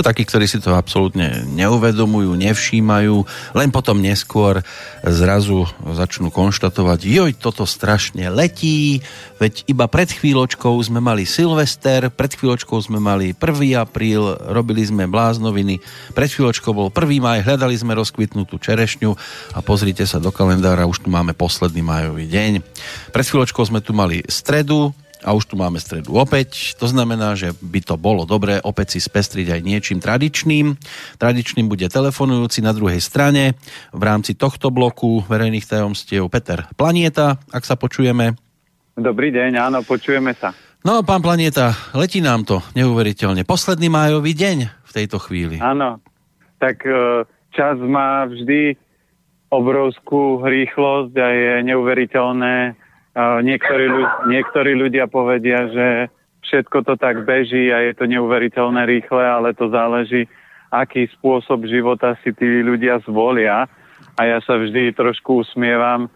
Sú takí, ktorí si to absolútne neuvedomujú, nevšímajú, len potom neskôr zrazu začnú konštatovať, joj, toto strašne letí, veď iba pred chvíľočkou sme mali Silvester, pred chvíľočkou sme mali 1. apríl, robili sme bláznoviny, pred chvíľočkou bol 1. maj, hľadali sme rozkvitnutú čerešňu a pozrite sa do kalendára, už tu máme posledný majový deň. Pred chvíľočkou sme tu mali stredu, a už tu máme stredu opäť. To znamená, že by to bolo dobré opäť si spestriť aj niečím tradičným. Tradičným bude telefonujúci na druhej strane v rámci tohto bloku verejných tajomstiev Peter Planieta, ak sa počujeme. Dobrý deň, áno, počujeme sa. No, pán Planieta, letí nám to neuveriteľne. Posledný májový deň v tejto chvíli. Áno, tak e, čas má vždy obrovskú rýchlosť a je neuveriteľné, Niektorí, niektorí ľudia povedia, že všetko to tak beží a je to neuveriteľné rýchle, ale to záleží, aký spôsob života si tí ľudia zvolia. A ja sa vždy trošku usmievam,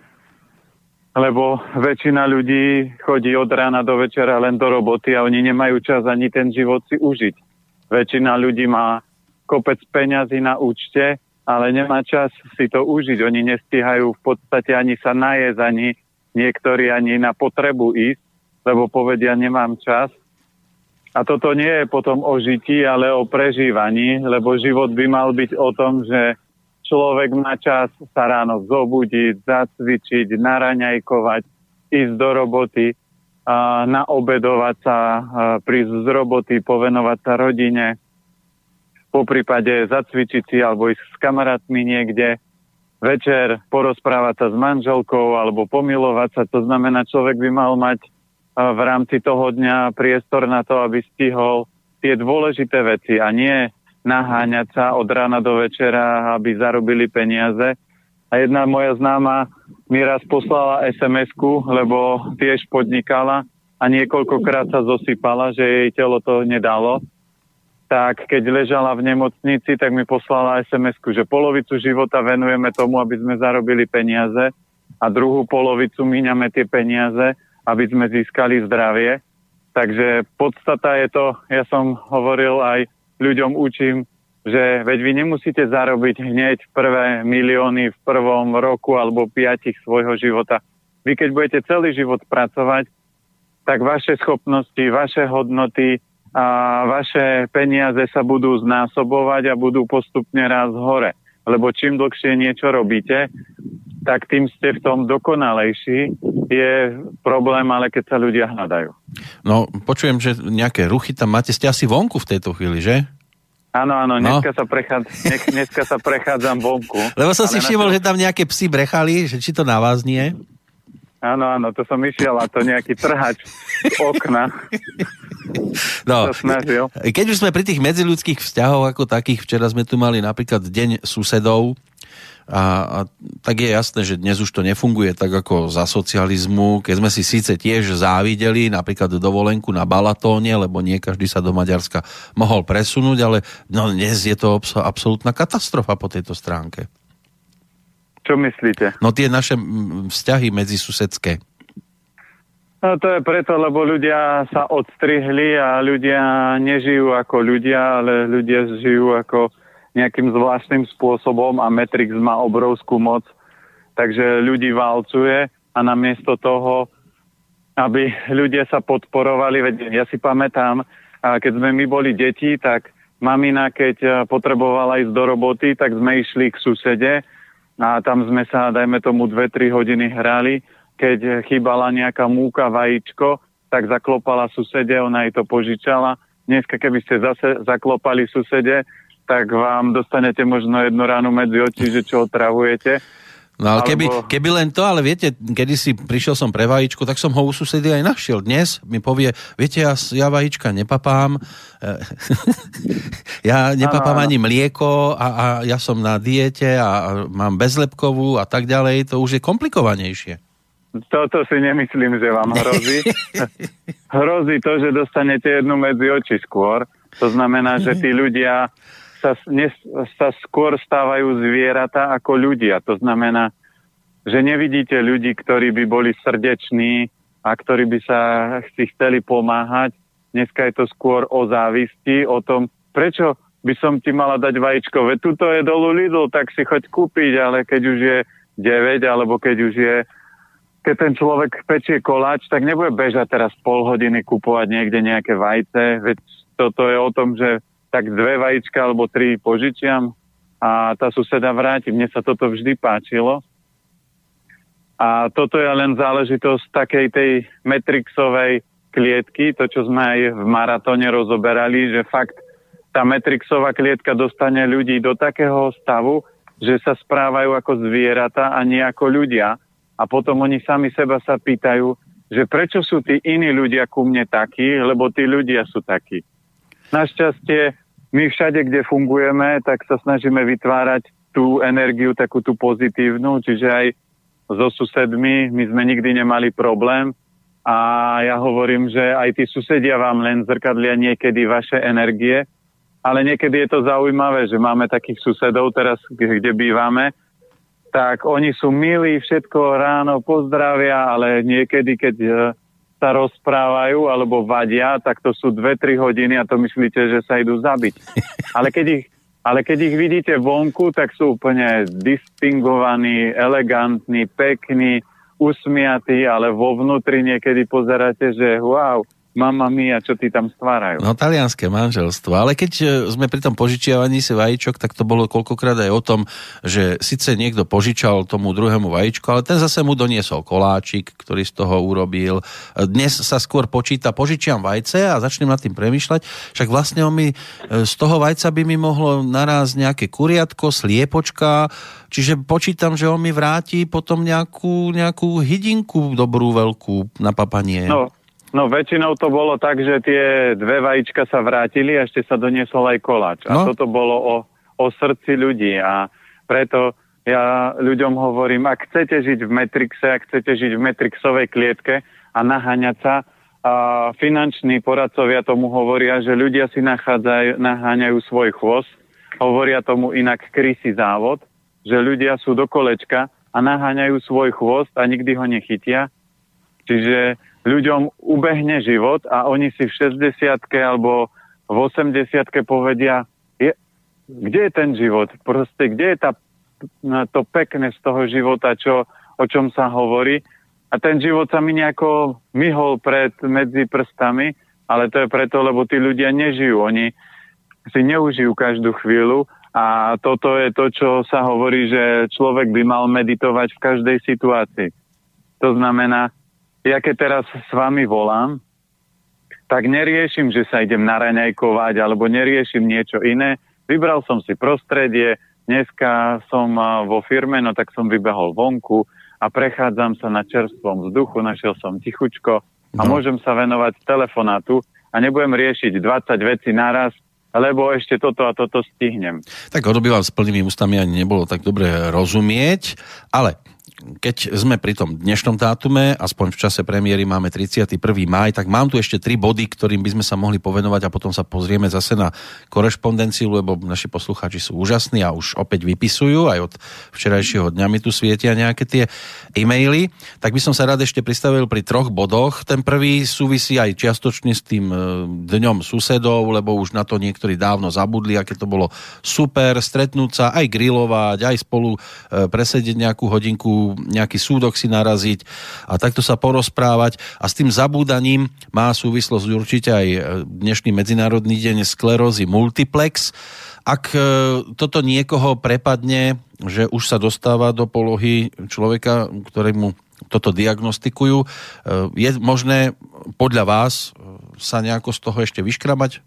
lebo väčšina ľudí chodí od rána do večera len do roboty a oni nemajú čas ani ten život si užiť. Väčšina ľudí má kopec peňazí na účte, ale nemá čas si to užiť. Oni nestíhajú v podstate ani sa najesť, ani niektorí ani na potrebu ísť, lebo povedia, nemám čas. A toto nie je potom o žití, ale o prežívaní, lebo život by mal byť o tom, že človek má čas sa ráno zobudiť, zacvičiť, naraňajkovať, ísť do roboty, a naobedovať sa, prísť z roboty, povenovať sa rodine, po prípade zacvičiť si alebo ísť s kamarátmi niekde, večer porozprávať sa s manželkou alebo pomilovať sa. To znamená, človek by mal mať v rámci toho dňa priestor na to, aby stihol tie dôležité veci a nie naháňať sa od rána do večera, aby zarobili peniaze. A jedna moja známa mi raz poslala SMS-ku, lebo tiež podnikala a niekoľkokrát sa zosypala, že jej telo to nedalo tak keď ležala v nemocnici, tak mi poslala sms že polovicu života venujeme tomu, aby sme zarobili peniaze a druhú polovicu míňame tie peniaze, aby sme získali zdravie. Takže podstata je to, ja som hovoril aj ľuďom učím, že veď vy nemusíte zarobiť hneď prvé milióny v prvom roku alebo piatich svojho života. Vy keď budete celý život pracovať, tak vaše schopnosti, vaše hodnoty, a vaše peniaze sa budú znásobovať a budú postupne raz hore. Lebo čím dlhšie niečo robíte, tak tým ste v tom dokonalejší. Je problém, ale keď sa ľudia hľadajú. No, počujem, že nejaké ruchy tam máte. Ste asi vonku v tejto chvíli, že? Áno, áno, no. dneska, sa prechádz, dneska sa prechádzam vonku. Lebo som si všimol, na... že tam nejaké psy brechali, že či to na vás nie? Áno, áno, to som išiel a to nejaký trhač z okna. No, keď už sme pri tých medziludských vzťahoch ako takých, včera sme tu mali napríklad Deň susedov, a, a tak je jasné, že dnes už to nefunguje tak ako za socializmu, keď sme si síce tiež závideli napríklad dovolenku na Balatóne, lebo nie každý sa do Maďarska mohol presunúť, ale no, dnes je to absolútna katastrofa po tejto stránke. Čo myslíte? No tie naše vzťahy medzi susedské. No to je preto, lebo ľudia sa odstrihli a ľudia nežijú ako ľudia, ale ľudia žijú ako nejakým zvláštnym spôsobom a Matrix má obrovskú moc, takže ľudí valcuje a namiesto toho, aby ľudia sa podporovali, veď ja si pamätám, keď sme my boli deti, tak mamina, keď potrebovala ísť do roboty, tak sme išli k susede a tam sme sa, dajme tomu, 2-3 hodiny hrali keď chýbala nejaká múka, vajíčko, tak zaklopala susede, ona jej to požičala. Dneska, keby ste zase zaklopali susede, tak vám dostanete možno jednu ránu medzi oči, že čo otravujete. No ale Alebo... keby, keby len to, ale viete, kedy si prišiel som pre vajíčko, tak som ho u susedy aj našiel. Dnes mi povie, viete, ja, ja vajíčka nepapám, ja nepapám ano, ani mlieko a, a ja som na diete a mám bezlepkovú a tak ďalej, to už je komplikovanejšie. Toto si nemyslím, že vám hrozí. hrozí to, že dostanete jednu medzi oči skôr. To znamená, že tí ľudia sa, ne, sa skôr stávajú zvieratá ako ľudia. To znamená, že nevidíte ľudí, ktorí by boli srdeční a ktorí by sa si chceli pomáhať. Dneska je to skôr o závisti, o tom, prečo by som ti mala dať vajíčko. Veď tuto je dolu Lidl, tak si choď kúpiť, ale keď už je 9, alebo keď už je keď ten človek pečie koláč, tak nebude bežať teraz pol hodiny kupovať niekde nejaké vajce, veď toto je o tom, že tak dve vajíčka alebo tri požičiam a tá suseda vráti. Mne sa toto vždy páčilo. A toto je len záležitosť takej tej Metrixovej klietky, to, čo sme aj v maratóne rozoberali, že fakt tá Metrixová klietka dostane ľudí do takého stavu, že sa správajú ako zvieratá a nie ako ľudia. A potom oni sami seba sa pýtajú, že prečo sú tí iní ľudia ku mne takí, lebo tí ľudia sú takí. Našťastie my všade, kde fungujeme, tak sa snažíme vytvárať tú energiu, takú tú pozitívnu, čiže aj so susedmi. My sme nikdy nemali problém. A ja hovorím, že aj tí susedia vám len zrkadlia niekedy vaše energie. Ale niekedy je to zaujímavé, že máme takých susedov teraz, kde bývame, tak oni sú milí, všetko ráno pozdravia, ale niekedy, keď e, sa rozprávajú alebo vadia, tak to sú 2-3 hodiny a to myslíte, že sa idú zabiť. Ale keď ich, ale keď ich vidíte vonku, tak sú úplne distingovaní, elegantní, pekní, usmiatí, ale vo vnútri niekedy pozeráte, že wow, Mama mia, čo ty tam stvárajú. No, talianské manželstvo. Ale keď e, sme pri tom požičiavaní si vajíčok, tak to bolo koľkokrát aj o tom, že síce niekto požičal tomu druhému vajíčku, ale ten zase mu doniesol koláčik, ktorý z toho urobil. Dnes sa skôr počíta, požičiam vajce a začnem nad tým premyšľať, však vlastne on mi, e, z toho vajca by mi mohlo naraz nejaké kuriatko, sliepočka, čiže počítam, že on mi vráti potom nejakú, nejakú hydinku dobrú, veľkú na papanie. No, No väčšinou to bolo tak, že tie dve vajíčka sa vrátili a ešte sa doniesol aj koláč. No. A toto bolo o, o srdci ľudí a preto ja ľuďom hovorím, ak chcete žiť v Matrixe, ak chcete žiť v Matrixovej klietke a naháňať sa, a finanční poradcovia tomu hovoria, že ľudia si nachádzajú, naháňajú svoj chvost, hovoria tomu inak krysy závod, že ľudia sú do kolečka a naháňajú svoj chvost a nikdy ho nechytia. Čiže ľuďom ubehne život a oni si v 60 alebo v 80 povedia, je, kde je ten život? Proste, kde je tá, to pekné z toho života, čo, o čom sa hovorí? A ten život sa mi nejako myhol pred, medzi prstami, ale to je preto, lebo tí ľudia nežijú. Oni si neužijú každú chvíľu a toto je to, čo sa hovorí, že človek by mal meditovať v každej situácii. To znamená, ja keď teraz s vami volám, tak neriešim, že sa idem naraňajkovať alebo neriešim niečo iné. Vybral som si prostredie, dneska som vo firme, no tak som vybehol vonku a prechádzam sa na čerstvom vzduchu, našiel som tichučko a no. môžem sa venovať telefonátu a nebudem riešiť 20 vecí naraz, lebo ešte toto a toto stihnem. Tak ono by vám s plnými ústami ani nebolo tak dobre rozumieť, ale keď sme pri tom dnešnom dátume, aspoň v čase premiéry máme 31. maj, tak mám tu ešte tri body, ktorým by sme sa mohli povenovať a potom sa pozrieme zase na korešpondenciu, lebo naši poslucháči sú úžasní a už opäť vypisujú, aj od včerajšieho dňa mi tu svietia nejaké tie e-maily. Tak by som sa rád ešte pristavil pri troch bodoch. Ten prvý súvisí aj čiastočne s tým e, dňom susedov, lebo už na to niektorí dávno zabudli, aké to bolo super, stretnúť sa, aj grilovať, aj spolu e, presedieť nejakú hodinku nejaký súdok si naraziť a takto sa porozprávať. A s tým zabúdaním má súvislosť určite aj e, dnešný Medzinárodný deň sklerózy multiplex. Ak e, toto niekoho prepadne, že už sa dostáva do polohy človeka, ktorému toto diagnostikujú, e, je možné podľa vás sa nejako z toho ešte vyškrabať?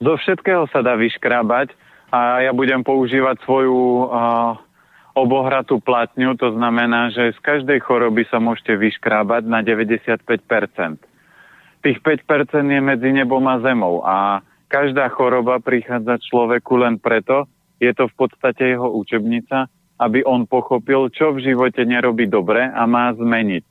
Do všetkého sa dá vyškrabať a ja budem používať svoju uh, obohratú platňu, to znamená, že z každej choroby sa môžete vyškrábať na 95%. Tých 5% je medzi nebom a zemou a každá choroba prichádza človeku len preto, je to v podstate jeho učebnica, aby on pochopil, čo v živote nerobí dobre a má zmeniť.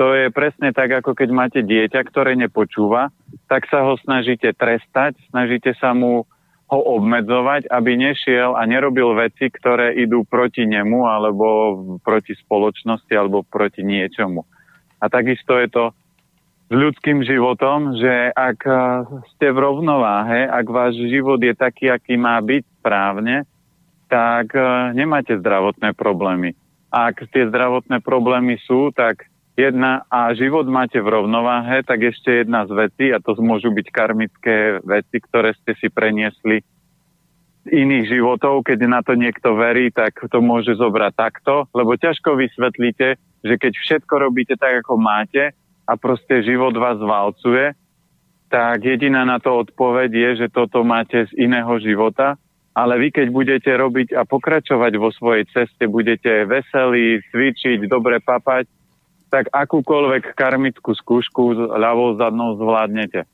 To je presne tak, ako keď máte dieťa, ktoré nepočúva, tak sa ho snažíte trestať, snažíte sa mu ho obmedzovať, aby nešiel a nerobil veci, ktoré idú proti nemu alebo proti spoločnosti alebo proti niečomu. A takisto je to s ľudským životom, že ak eh, ste v rovnováhe, ak váš život je taký, aký má byť správne, tak eh, nemáte zdravotné problémy. Ak tie zdravotné problémy sú, tak jedna a život máte v rovnováhe, tak ešte jedna z vecí, a to môžu byť karmické veci, ktoré ste si preniesli z iných životov, keď na to niekto verí, tak to môže zobrať takto, lebo ťažko vysvetlíte, že keď všetko robíte tak, ako máte, a proste život vás valcuje, tak jediná na to odpoveď je, že toto máte z iného života, ale vy keď budete robiť a pokračovať vo svojej ceste, budete veselí, cvičiť, dobre papať, tak akúkoľvek karmickú skúšku ľavou zadnou zvládnete.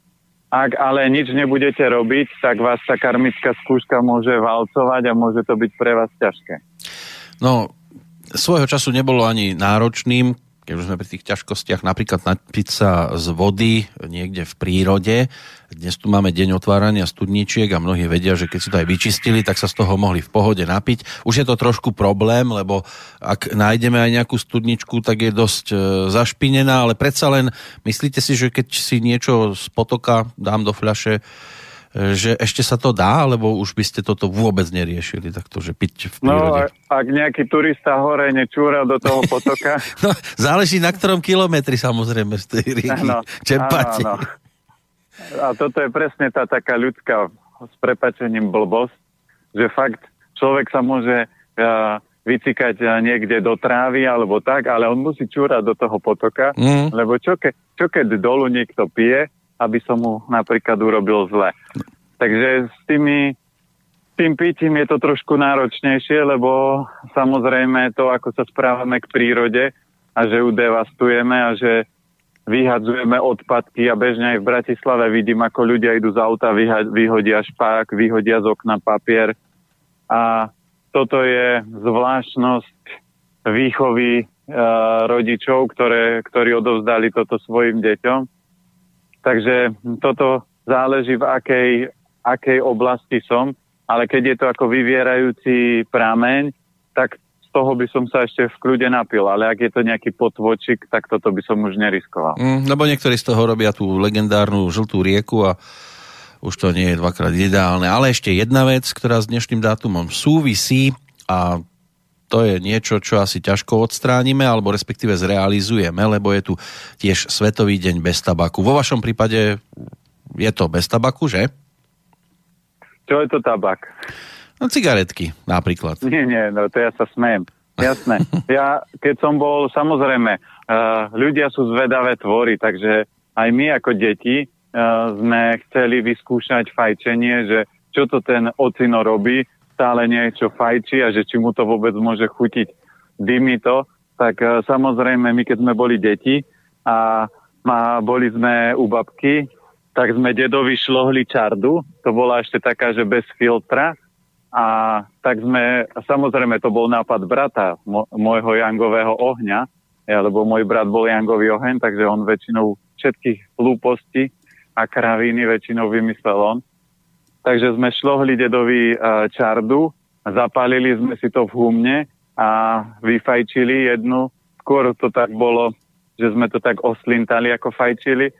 Ak ale nič nebudete robiť, tak vás tá karmická skúška môže valcovať a môže to byť pre vás ťažké. No, svojho času nebolo ani náročným, keď už sme pri tých ťažkostiach, napríklad napiť sa z vody niekde v prírode. Dnes tu máme deň otvárania studničiek a mnohí vedia, že keď si to aj vyčistili, tak sa z toho mohli v pohode napiť. Už je to trošku problém, lebo ak nájdeme aj nejakú studničku, tak je dosť e, zašpinená, ale predsa len myslíte si, že keď si niečo z potoka dám do fľaše, že ešte sa to dá, alebo už by ste toto vôbec neriešili, takto, že piť v no, prírode? No, ak nejaký turista hore nečúra do toho potoka. no, záleží na ktorom kilometri samozrejme z tej rieky ano, čerpáte. Ano, ano. A toto je presne tá taká ľudská s prepačením blbosť, že fakt človek sa môže uh, vycikať uh, niekde do trávy alebo tak, ale on musí čúrať do toho potoka, mm. lebo čo, ke, čo keď dolu niekto pije, aby som mu napríklad urobil zle. Takže s tými tým pitím je to trošku náročnejšie, lebo samozrejme to, ako sa správame k prírode a že ju devastujeme a že vyhadzujeme odpadky a bežne aj v Bratislave vidím, ako ľudia idú z auta, vyhodia špák, vyhodia z okna papier a toto je zvláštnosť výchovy e, rodičov, ktoré, ktorí odovzdali toto svojim deťom Takže toto záleží v akej, akej oblasti som, ale keď je to ako vyvierajúci prameň, tak z toho by som sa ešte v kľude napil, ale ak je to nejaký potvočik, tak toto by som už neriskoval. Mm, lebo niektorí z toho robia tú legendárnu žltú rieku a už to nie je dvakrát ideálne. Ale ešte jedna vec, ktorá s dnešným dátumom súvisí a to je niečo, čo asi ťažko odstránime, alebo respektíve zrealizujeme, lebo je tu tiež Svetový deň bez tabaku. Vo vašom prípade je to bez tabaku, že? Čo je to tabak? No cigaretky napríklad. Nie, nie, no to ja sa smejem. Jasné. Ja, keď som bol, samozrejme, uh, ľudia sú zvedavé tvory, takže aj my ako deti uh, sme chceli vyskúšať fajčenie, že čo to ten ocino robí, stále niečo fajčí a že či mu to vôbec môže chutiť. Dymy to, tak uh, samozrejme my keď sme boli deti a boli sme u babky, tak sme dedovi šlohli čardu, to bola ešte taká, že bez filtra. A tak sme, samozrejme to bol nápad brata, môjho jangového ohňa, ja, lebo môj brat bol jangový oheň, takže on väčšinou všetkých hlúpostí a kravíny väčšinou vymyslel on. Takže sme šlohli dedovi čardu, zapálili sme si to v humne a vyfajčili jednu. Skôr to tak bolo, že sme to tak oslintali ako fajčili,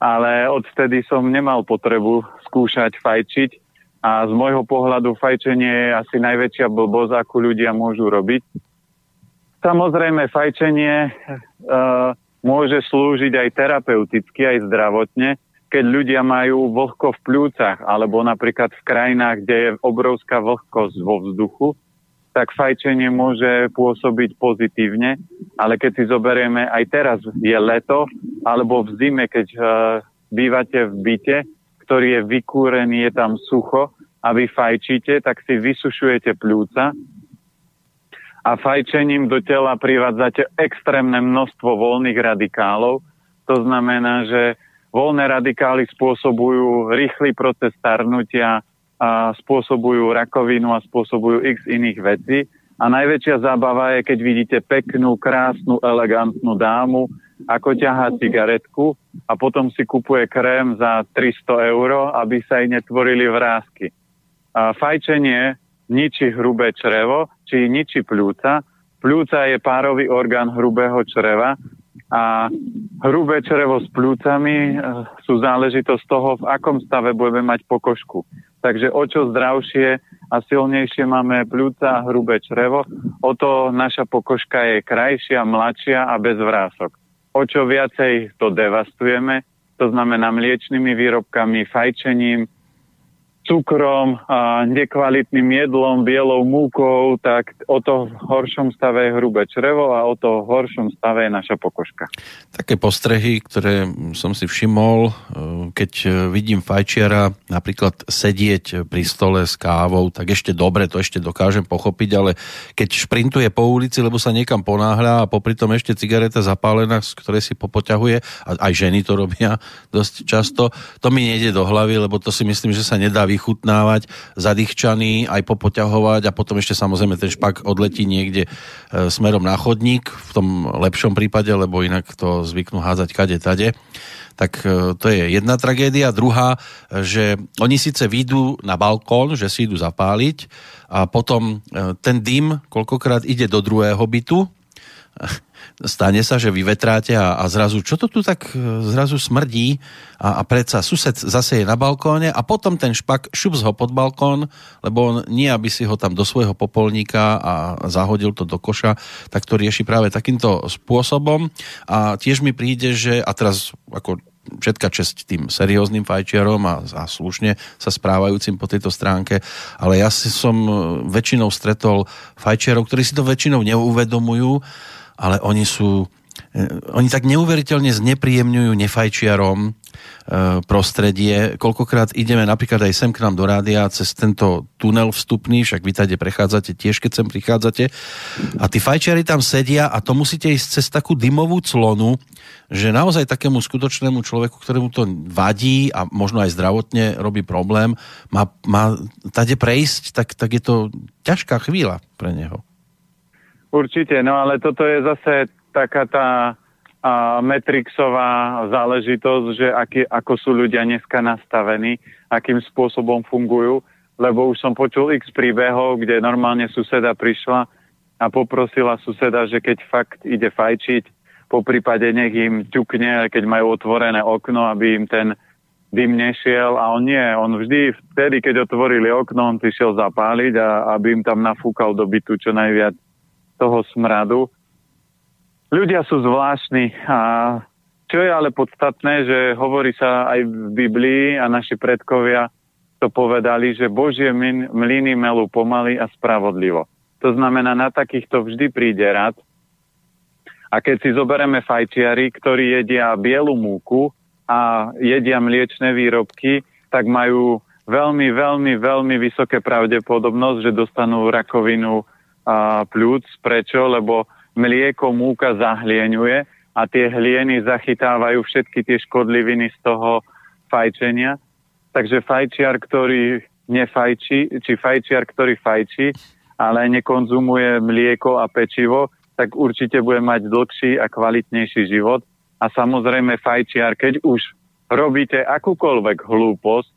ale odvtedy som nemal potrebu skúšať fajčiť a z môjho pohľadu fajčenie je asi najväčšia blbosť, akú ľudia môžu robiť. Samozrejme, fajčenie uh, môže slúžiť aj terapeuticky, aj zdravotne, keď ľudia majú vlhko v pľúcach, alebo napríklad v krajinách, kde je obrovská vlhkosť vo vzduchu, tak fajčenie môže pôsobiť pozitívne, ale keď si zoberieme, aj teraz je leto, alebo v zime, keď uh, bývate v byte, ktorý je vykúrený, je tam sucho a vy fajčíte, tak si vysušujete pľúca a fajčením do tela privádzate extrémne množstvo voľných radikálov. To znamená, že Voľné radikály spôsobujú rýchly proces starnutia, a spôsobujú rakovinu a spôsobujú x iných vecí. A najväčšia zábava je, keď vidíte peknú, krásnu, elegantnú dámu, ako ťahá cigaretku a potom si kupuje krém za 300 eur, aby sa jej netvorili vrázky. A fajčenie ničí hrubé črevo, či ničí pľúca. Pľúca je párový orgán hrubého čreva A hrubé črevo s plúcami e, sú záležitosť toho, v akom stave budeme mať pokožku. Takže o čo zdravšie a silnejšie máme pľúca a hrubé črevo, o to naša pokožka je krajšia, mladšia a bez vrások. O čo viacej to devastujeme, to znamená mliečnými výrobkami, fajčením, cukrom, a nekvalitným jedlom, bielou múkou, tak o to horšom stave je hrubé črevo a o to horšom stave je naša pokožka. Také postrehy, ktoré som si všimol, e, keď vidím fajčiara napríklad sedieť pri stole s kávou, tak ešte dobre, to ešte dokážem pochopiť, ale keď šprintuje po ulici, lebo sa niekam ponáhľa a popri tom ešte cigareta zapálená, z ktorej si popoťahuje, a aj ženy to robia dosť často, to mi nejde do hlavy, lebo to si myslím, že sa nedá vy vychutnávať, zadýchčaný, aj popoťahovať a potom ešte samozrejme ten špak odletí niekde e, smerom na chodník, v tom lepšom prípade, lebo inak to zvyknú hádzať kade tade tak e, to je jedna tragédia. Druhá, že oni síce výjdu na balkón, že si idú zapáliť a potom e, ten dym koľkokrát ide do druhého bytu stane sa, že vyvetráte a, a zrazu, čo to tu tak e, zrazu smrdí a, a predsa sused zase je na balkóne a potom ten špak šups ho pod balkón, lebo on nie, aby si ho tam do svojho popolníka a zahodil to do koša, tak to rieši práve takýmto spôsobom. A tiež mi príde, že a teraz ako všetka česť tým serióznym fajčiarom a, a slušne sa správajúcim po tejto stránke, ale ja si som e, väčšinou stretol fajčiarov, ktorí si to väčšinou neuvedomujú ale oni sú e, oni tak neuveriteľne znepríjemňujú nefajčiarom e, prostredie. Koľkokrát ideme napríklad aj sem k nám do rádia cez tento tunel vstupný, však vy tady prechádzate tiež, keď sem prichádzate. A tí fajčiari tam sedia a to musíte ísť cez takú dymovú clonu, že naozaj takému skutočnému človeku, ktorému to vadí a možno aj zdravotne robí problém, má, má tade prejsť, tak, tak je to ťažká chvíľa pre neho. Určite, no ale toto je zase taká tá a Matrixová záležitosť, že aký, ako sú ľudia dneska nastavení, akým spôsobom fungujú, lebo už som počul x príbehov, kde normálne suseda prišla a poprosila suseda, že keď fakt ide fajčiť, po prípade nech im ťukne, keď majú otvorené okno, aby im ten dym nešiel. A on nie, on vždy vtedy, keď otvorili okno, on prišiel zapáliť a aby im tam nafúkal do bytu čo najviac toho smradu. Ľudia sú zvláštni a čo je ale podstatné, že hovorí sa aj v Biblii a naši predkovia to povedali, že Božie mlyny melú pomaly a spravodlivo. To znamená, na takýchto vždy príde rad. A keď si zoberieme fajčiari, ktorí jedia bielu múku a jedia mliečne výrobky, tak majú veľmi, veľmi, veľmi vysoké pravdepodobnosť, že dostanú rakovinu a, pľúc. Prečo? Lebo mlieko, múka zahlieňuje a tie hlieny zachytávajú všetky tie škodliviny z toho fajčenia. Takže fajčiar, ktorý nefajčí, či fajčiar, ktorý fajčí, ale nekonzumuje mlieko a pečivo, tak určite bude mať dlhší a kvalitnejší život. A samozrejme fajčiar, keď už robíte akúkoľvek hlúposť,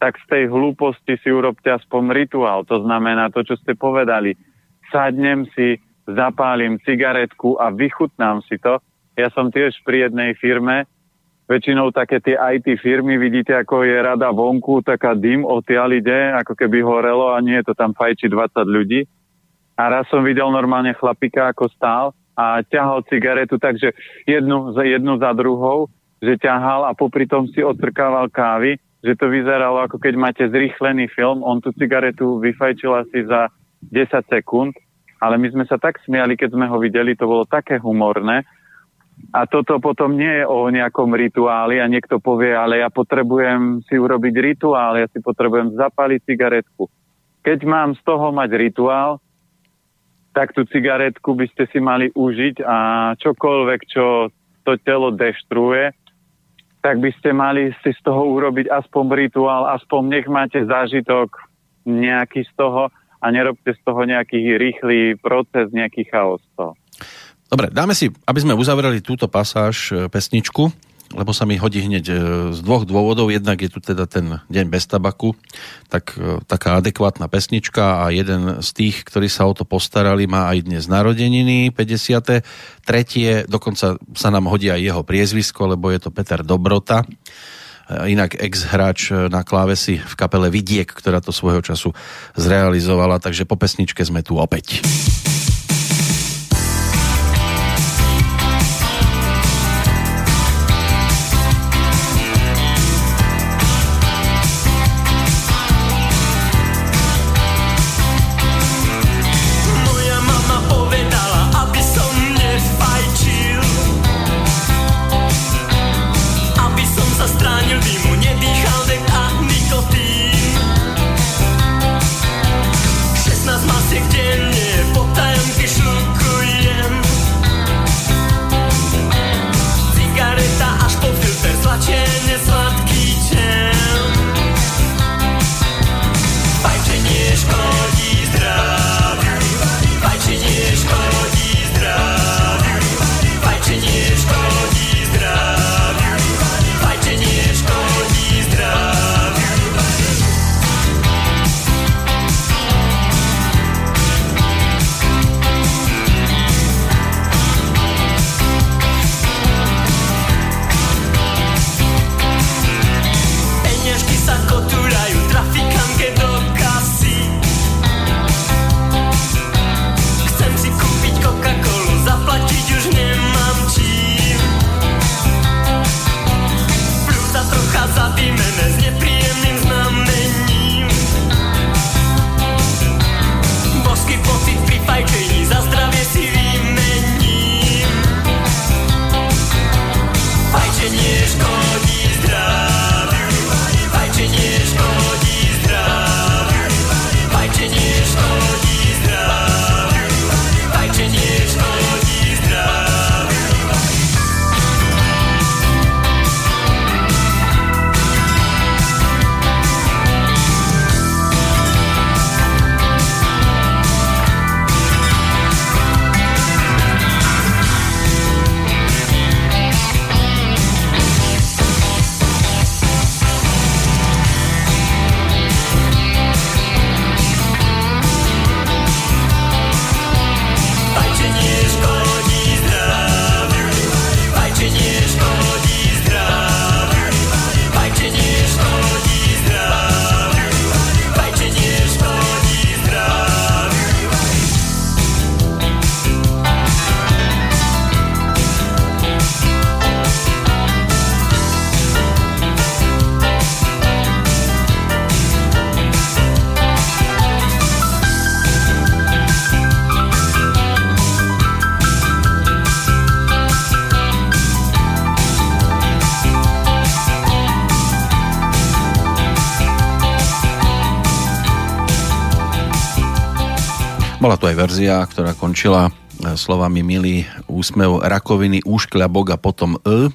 tak z tej hlúposti si urobte aspoň rituál. To znamená to, čo ste povedali sadnem si, zapálim cigaretku a vychutnám si to. Ja som tiež pri jednej firme, väčšinou také tie IT firmy, vidíte, ako je rada vonku, taká dym odtiaľ ide, ako keby horelo a nie je to tam fajči 20 ľudí. A raz som videl normálne chlapika, ako stál a ťahal cigaretu, takže jednu, jednu za druhou, že ťahal a popri tom si odtrkával kávy, že to vyzeralo ako keď máte zrýchlený film, on tú cigaretu vyfajčil asi za 10 sekúnd ale my sme sa tak smiali, keď sme ho videli, to bolo také humorné. A toto potom nie je o nejakom rituáli a niekto povie, ale ja potrebujem si urobiť rituál, ja si potrebujem zapaliť cigaretku. Keď mám z toho mať rituál, tak tú cigaretku by ste si mali užiť a čokoľvek, čo to telo deštruuje, tak by ste mali si z toho urobiť aspoň rituál, aspoň nech máte zážitok nejaký z toho, a nerobte z toho nejaký rýchly proces, nejaký chaos. To. Dobre, dáme si, aby sme uzavreli túto pasáž, e, pesničku lebo sa mi hodí hneď e, z dvoch dôvodov. Jednak je tu teda ten deň bez tabaku, tak e, taká adekvátna pesnička a jeden z tých, ktorí sa o to postarali, má aj dnes narodeniny, 50. Tretie, dokonca sa nám hodí aj jeho priezvisko, lebo je to Peter Dobrota inak ex-hráč na klávesi v kapele Vidiek, ktorá to svojho času zrealizovala, takže po pesničke sme tu opäť. Verzia, ktorá končila e, slovami milý úsmev rakoviny, úškľa Boga, potom E.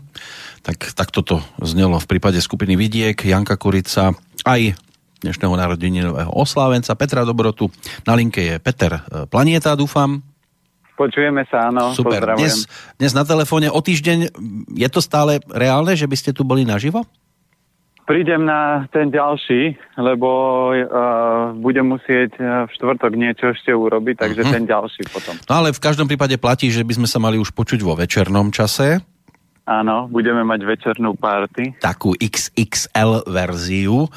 Tak, tak toto znelo v prípade skupiny Vidiek, Janka Kurica, aj dnešného narodeninového oslávenca Petra Dobrotu. Na linke je Peter e, Planieta, dúfam. Počujeme sa, áno. Super. Dnes, dnes na telefóne o týždeň je to stále reálne, že by ste tu boli naživo? Prídem na ten ďalší, lebo uh, budem musieť uh, v štvrtok niečo ešte urobiť, takže uh-huh. ten ďalší potom. No ale v každom prípade platí, že by sme sa mali už počuť vo večernom čase. Áno, budeme mať večernú party. Takú XXL verziu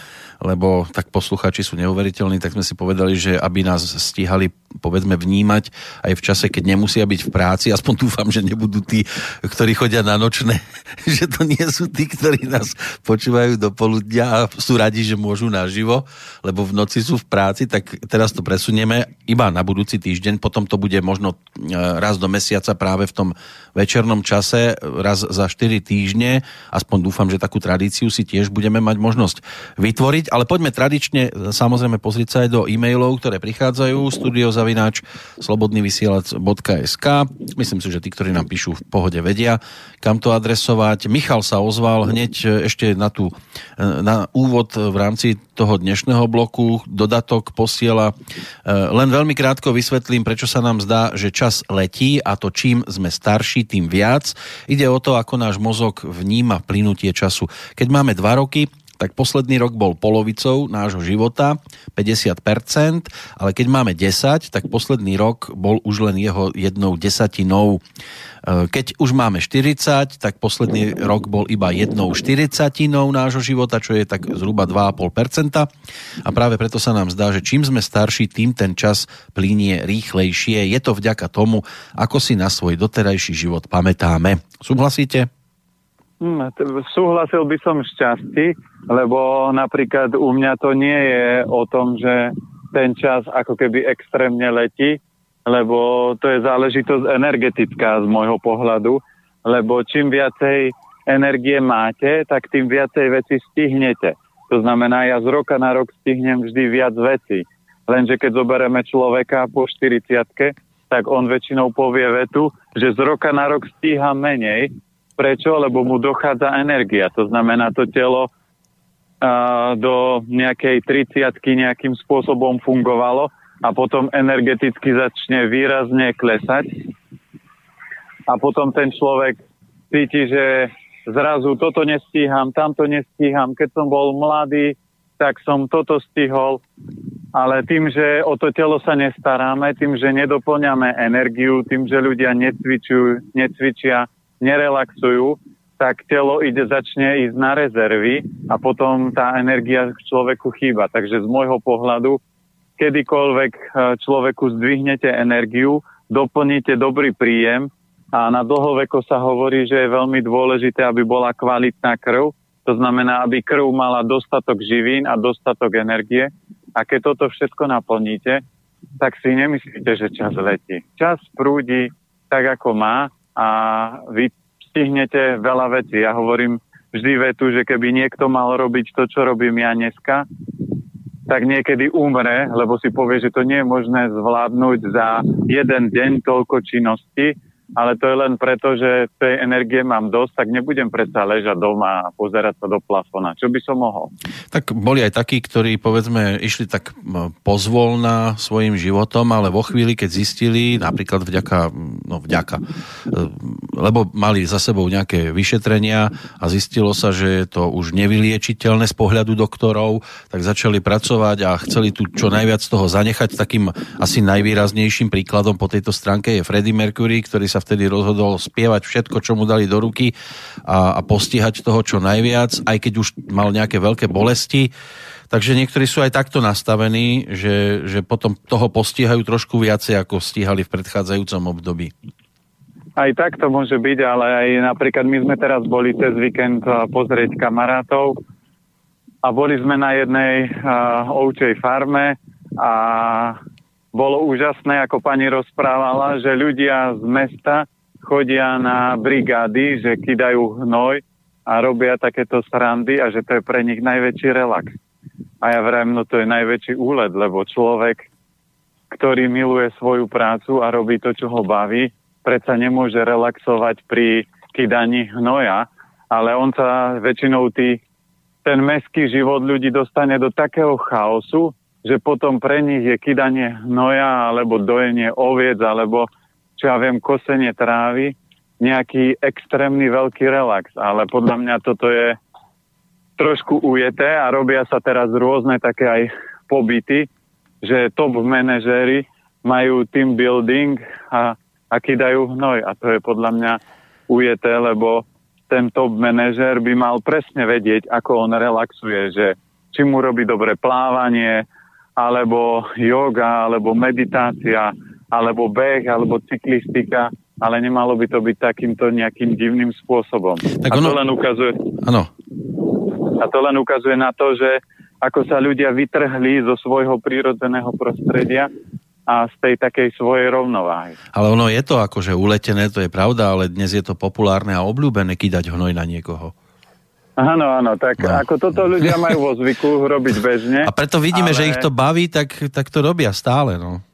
lebo tak posluchači sú neuveriteľní, tak sme si povedali, že aby nás stíhali povedzme vnímať aj v čase, keď nemusia byť v práci, aspoň dúfam, že nebudú tí, ktorí chodia na nočné, že to nie sú tí, ktorí nás počúvajú do poludnia a sú radi, že môžu naživo, lebo v noci sú v práci, tak teraz to presunieme iba na budúci týždeň, potom to bude možno e, raz do mesiaca práve v tom večernom čase, raz za 4 týždne, aspoň dúfam, že takú tradíciu si tiež budeme mať možnosť vytvoriť ale poďme tradične samozrejme pozrieť sa aj do e-mailov, ktoré prichádzajú studiozavináč slobodnyvysielac.sk Myslím si, že tí, ktorí nám píšu v pohode vedia, kam to adresovať. Michal sa ozval hneď ešte na, tú, na úvod v rámci toho dnešného bloku. Dodatok posiela. Len veľmi krátko vysvetlím, prečo sa nám zdá, že čas letí a to čím sme starší, tým viac. Ide o to, ako náš mozog vníma plynutie času. Keď máme dva roky, tak posledný rok bol polovicou nášho života, 50%, ale keď máme 10, tak posledný rok bol už len jeho jednou desatinou. E, keď už máme 40, tak posledný rok bol iba jednou štyricatinou nášho života, čo je tak zhruba 2,5%. A práve preto sa nám zdá, že čím sme starší, tým ten čas plinie rýchlejšie. Je to vďaka tomu, ako si na svoj doterajší život pamätáme. Súhlasíte? Hmm, súhlasil by som šťastí, lebo napríklad u mňa to nie je o tom, že ten čas ako keby extrémne letí, lebo to je záležitosť energetická z môjho pohľadu, lebo čím viacej energie máte, tak tým viacej veci stihnete. To znamená, ja z roka na rok stihnem vždy viac vecí. Lenže keď zoberieme človeka po 40 tak on väčšinou povie vetu, že z roka na rok stíha menej, Prečo? Lebo mu dochádza energia. To znamená, to telo do nejakej 30 nejakým spôsobom fungovalo a potom energeticky začne výrazne klesať. A potom ten človek cíti, že zrazu toto nestíham, tamto nestíham. Keď som bol mladý, tak som toto stihol. Ale tým, že o to telo sa nestaráme, tým, že nedoplňame energiu, tým, že ľudia necvičujú, necvičia, nerelaxujú, tak telo ide, začne ísť na rezervy a potom tá energia k človeku chýba. Takže z môjho pohľadu, kedykoľvek e, človeku zdvihnete energiu, doplníte dobrý príjem a na dlhoveko sa hovorí, že je veľmi dôležité, aby bola kvalitná krv. To znamená, aby krv mala dostatok živín a dostatok energie. A keď toto všetko naplníte, tak si nemyslíte, že čas letí. Čas prúdi tak, ako má a vy stihnete veľa vecí. Ja hovorím vždy vetu, že keby niekto mal robiť to, čo robím ja dneska, tak niekedy umre, lebo si povie, že to nie je možné zvládnuť za jeden deň toľko činností ale to je len preto, že tej energie mám dosť, tak nebudem predsa ležať doma a pozerať sa do plafona. Čo by som mohol? Tak boli aj takí, ktorí povedzme išli tak pozvolna svojim životom, ale vo chvíli, keď zistili, napríklad vďaka, no vďaka, e, lebo mali za sebou nejaké vyšetrenia a zistilo sa, že je to už nevyliečiteľné z pohľadu doktorov, tak začali pracovať a chceli tu čo najviac toho zanechať. Takým asi najvýraznejším príkladom po tejto stránke je Freddie Mercury, ktorý sa vtedy rozhodol spievať všetko, čo mu dali do ruky a, a postihať toho čo najviac, aj keď už mal nejaké veľké bolesti. Takže niektorí sú aj takto nastavení, že, že potom toho postihajú trošku viacej, ako stíhali v predchádzajúcom období. Aj tak to môže byť, ale aj napríklad my sme teraz boli cez víkend pozrieť kamarátov a boli sme na jednej uh, ovčej farme a bolo úžasné, ako pani rozprávala, že ľudia z mesta chodia na brigády, že kidajú hnoj a robia takéto srandy a že to je pre nich najväčší relax. A ja vrajím, no to je najväčší úled, lebo človek, ktorý miluje svoju prácu a robí to, čo ho baví, predsa nemôže relaxovať pri kydaní hnoja, ale on sa väčšinou tý, ten meský život ľudí dostane do takého chaosu, že potom pre nich je kydanie hnoja alebo dojenie oviec alebo čo ja viem, kosenie trávy, nejaký extrémny veľký relax. Ale podľa mňa toto je trošku ujeté a robia sa teraz rôzne také aj pobyty, že top manažéri majú team building a, a kydajú hnoj. A to je podľa mňa ujeté, lebo ten top manažér by mal presne vedieť, ako on relaxuje, že či mu robí dobre plávanie, alebo yoga, alebo meditácia, alebo beh, alebo cyklistika, ale nemalo by to byť takýmto nejakým divným spôsobom. Tak ono... A to len ukazuje... Ano. A to len ukazuje na to, že ako sa ľudia vytrhli zo svojho prírodzeného prostredia a z tej takej svojej rovnováhy. Ale ono je to akože uletené, to je pravda, ale dnes je to populárne a obľúbené kýdať hnoj na niekoho. Áno, áno, tak no. ako toto ľudia majú vo zvyku robiť bežne. A preto vidíme, ale... že ich to baví, tak, tak to robia stále, no.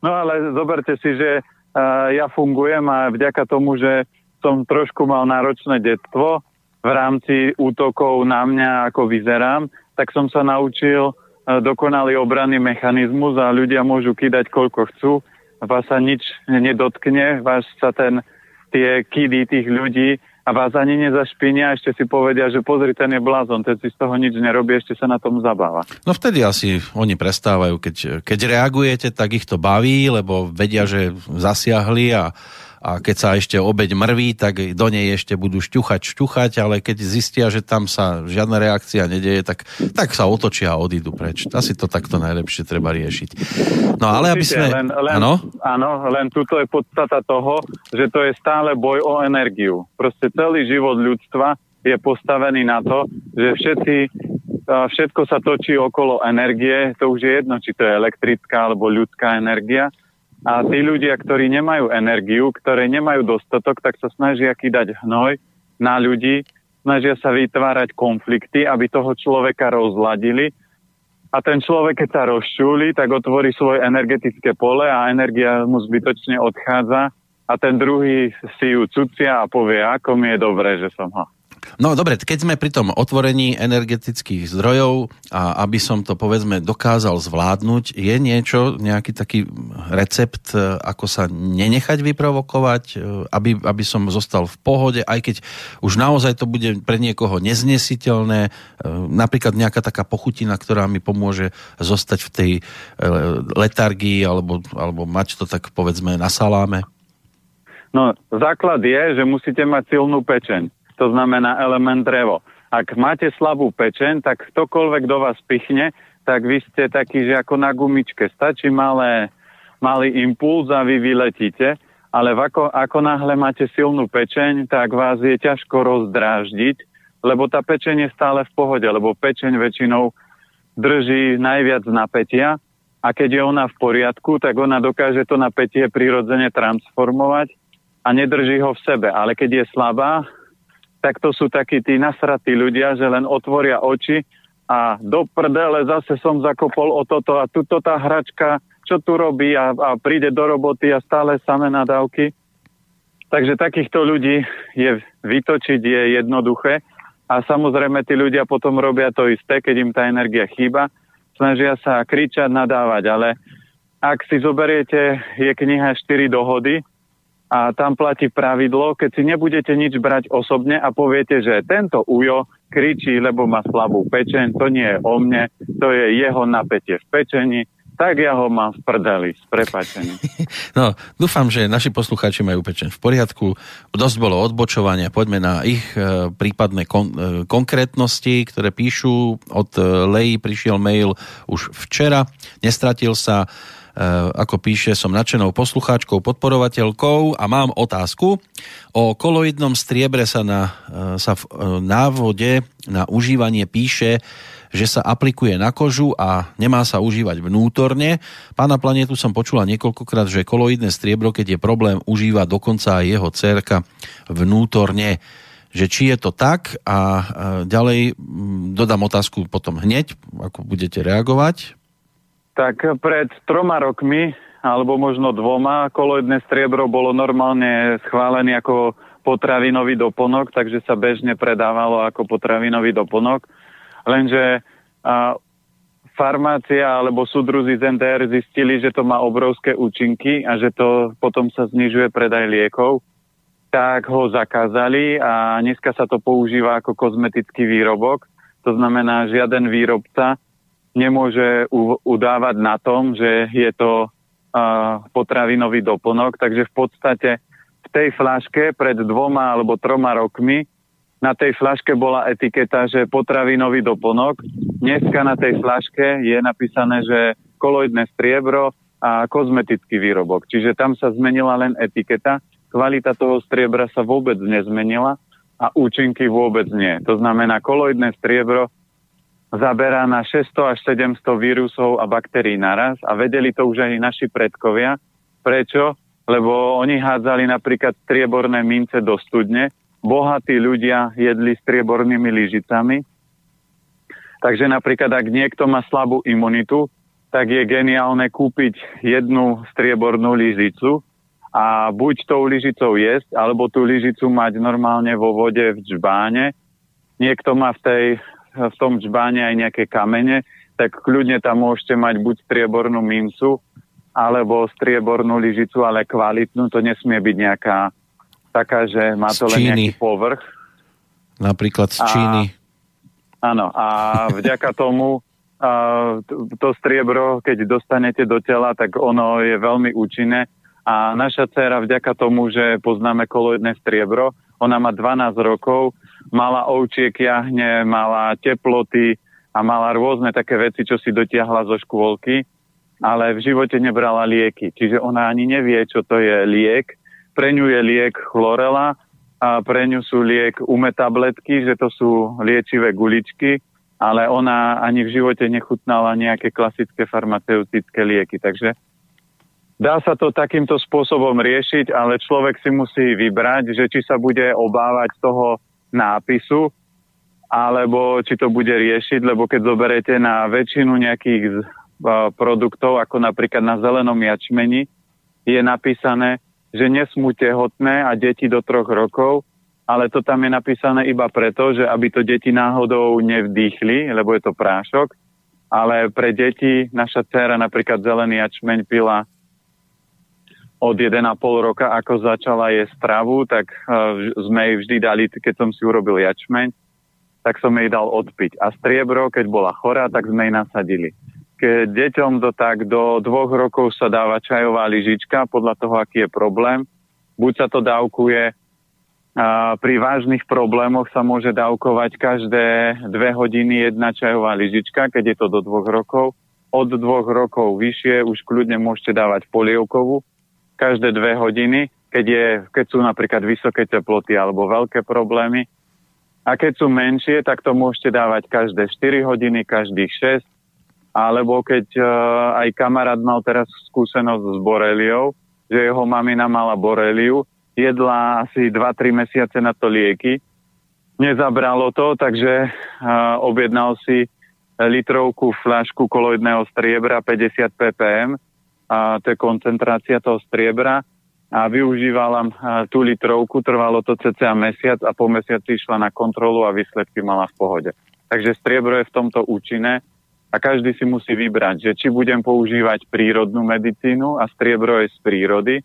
No ale zoberte si, že uh, ja fungujem a vďaka tomu, že som trošku mal náročné detstvo v rámci útokov na mňa, ako vyzerám, tak som sa naučil uh, dokonalý obranný mechanizmus a ľudia môžu kýdať koľko chcú. Vás sa nič nedotkne, vás sa ten, tie kýdy tých ľudí a vás ani nezašpinia, ešte si povedia, že pozri, ten je blázon, ten si z toho nič nerobí, ešte sa na tom zabáva. No vtedy asi oni prestávajú, keď, keď reagujete, tak ich to baví, lebo vedia, že zasiahli a a keď sa ešte obeď mrví, tak do nej ešte budú šťuchať, šťuchať, ale keď zistia, že tam sa žiadna reakcia nedeje, tak, tak sa otočia a odídu preč. Asi to takto najlepšie treba riešiť. No ale aby sme... Len, len, áno? áno, len tuto je podstata toho, že to je stále boj o energiu. Proste celý život ľudstva je postavený na to, že všetci všetko sa točí okolo energie, to už je jedno, či to je elektrická alebo ľudská energia a tí ľudia, ktorí nemajú energiu, ktoré nemajú dostatok, tak sa snažia kýdať hnoj na ľudí, snažia sa vytvárať konflikty, aby toho človeka rozladili. A ten človek, keď sa rozčúli, tak otvorí svoje energetické pole a energia mu zbytočne odchádza a ten druhý si ju cucia a povie, ako mi je dobré, že som ho No dobre, keď sme pri tom otvorení energetických zdrojov a aby som to povedzme dokázal zvládnuť, je niečo, nejaký taký recept, e, ako sa nenechať vyprovokovať, e, aby, aby som zostal v pohode, aj keď už naozaj to bude pre niekoho neznesiteľné, e, napríklad nejaká taká pochutina, ktorá mi pomôže zostať v tej letargii alebo, alebo mať to tak povedzme na saláme? No, základ je, že musíte mať silnú pečeň to znamená element drevo. Ak máte slabú pečen, tak ktokoľvek do vás pichne, tak vy ste taký, že ako na gumičke. Stačí malé, malý impuls a vy vyletíte, ale ako, ako náhle máte silnú pečeň, tak vás je ťažko rozdráždiť, lebo tá pečeň je stále v pohode, lebo pečeň väčšinou drží najviac napätia a keď je ona v poriadku, tak ona dokáže to napätie prirodzene transformovať a nedrží ho v sebe. Ale keď je slabá, tak to sú takí tí nasratí ľudia, že len otvoria oči a do prdele zase som zakopol o toto a tuto tá hračka, čo tu robí a, a príde do roboty a stále samé nadávky. Takže takýchto ľudí je vytočiť je jednoduché a samozrejme tí ľudia potom robia to isté, keď im tá energia chýba, snažia sa kričať, nadávať, ale ak si zoberiete, je kniha 4 dohody, a tam platí pravidlo, keď si nebudete nič brať osobne a poviete, že tento ujo kričí, lebo má slabú pečeň, to nie je o mne, to je jeho napätie v pečení, tak ja ho mám v prdeli, s prepačením. No, dúfam, že naši poslucháči majú pečeň v poriadku. Dosť bolo odbočovania, poďme na ich e, prípadné kon, e, konkrétnosti, ktoré píšu. Od e, Lei prišiel mail už včera, nestratil sa ako píše, som nadšenou poslucháčkou, podporovateľkou a mám otázku. O koloidnom striebre sa, na, eh, sa v eh, návode na užívanie píše, že sa aplikuje na kožu a nemá sa užívať vnútorne. Pána Planetu som počula niekoľkokrát, že koloidné striebro, keď je problém, užíva dokonca aj jeho cerka vnútorne že či je to tak a ďalej mm, dodám otázku potom hneď, ako budete reagovať. Tak pred troma rokmi, alebo možno dvoma, koloidné striebro bolo normálne schválené ako potravinový doplnok, takže sa bežne predávalo ako potravinový doplnok. Lenže a, farmácia alebo súdruzi z NDR zistili, že to má obrovské účinky a že to potom sa znižuje predaj liekov, tak ho zakázali a dneska sa to používa ako kozmetický výrobok. To znamená, žiaden výrobca nemôže udávať na tom, že je to potravinový doplnok, takže v podstate v tej flaške pred dvoma alebo troma rokmi na tej flaške bola etiketa, že potravinový doplnok. Dneska na tej flaške je napísané, že koloidné striebro a kozmetický výrobok. Čiže tam sa zmenila len etiketa, kvalita toho striebra sa vôbec nezmenila a účinky vôbec nie. To znamená, koloidné striebro zaberá na 600 až 700 vírusov a baktérií naraz a vedeli to už aj naši predkovia. Prečo? Lebo oni hádzali napríklad strieborné mince do studne bohatí ľudia jedli striebornými lyžicami. Takže napríklad, ak niekto má slabú imunitu, tak je geniálne kúpiť jednu striebornú lyžicu a buď tou lyžicou jesť, alebo tú lyžicu mať normálne vo vode v džbáne. Niekto má v, tej, v tom džbáne aj nejaké kamene, tak kľudne tam môžete mať buď striebornú mincu, alebo striebornú lyžicu, ale kvalitnú. To nesmie byť nejaká taká, že má to len nejaký povrch. Napríklad z Číny. A, áno, a vďaka tomu a, to striebro, keď dostanete do tela, tak ono je veľmi účinné. A naša dcera vďaka tomu, že poznáme koloidné striebro, ona má 12 rokov, mala ovčiek jahne, mala teploty a mala rôzne také veci, čo si dotiahla zo škôlky, ale v živote nebrala lieky. Čiže ona ani nevie, čo to je liek, pre ňu je liek chlorela a pre ňu sú liek umé tabletky, že to sú liečivé guličky, ale ona ani v živote nechutnala nejaké klasické farmaceutické lieky. Takže dá sa to takýmto spôsobom riešiť, ale človek si musí vybrať, že či sa bude obávať toho nápisu, alebo či to bude riešiť, lebo keď zoberete na väčšinu nejakých produktov, ako napríklad na zelenom jačmeni, je napísané, že nesmú tehotné a deti do troch rokov, ale to tam je napísané iba preto, že aby to deti náhodou nevdýchli, lebo je to prášok, ale pre deti naša dcera napríklad zelený jačmeň pila od 1,5 roka, ako začala jesť stravu, tak uh, sme jej vždy dali, keď som si urobil jačmeň, tak som jej dal odpiť. A striebro, keď bola chorá, tak sme jej nasadili keď deťom do tak do dvoch rokov sa dáva čajová lyžička podľa toho, aký je problém. Buď sa to dávkuje pri vážnych problémoch sa môže dávkovať každé dve hodiny jedna čajová lyžička, keď je to do dvoch rokov. Od dvoch rokov vyššie už kľudne môžete dávať polievkovú každé dve hodiny, keď, je, keď sú napríklad vysoké teploty alebo veľké problémy. A keď sú menšie, tak to môžete dávať každé 4 hodiny, každých 6 alebo keď uh, aj kamarát mal teraz skúsenosť s boreliou, že jeho mamina mala boreliu, jedla asi 2-3 mesiace na to lieky, nezabralo to, takže uh, objednal si litrovku fľašku koloidného striebra 50 ppm, a to je koncentrácia toho striebra a využívala tú litrovku, trvalo to cca mesiac a po mesiaci išla na kontrolu a výsledky mala v pohode. Takže striebro je v tomto účinné a každý si musí vybrať, že či budem používať prírodnú medicínu a striebro je z prírody,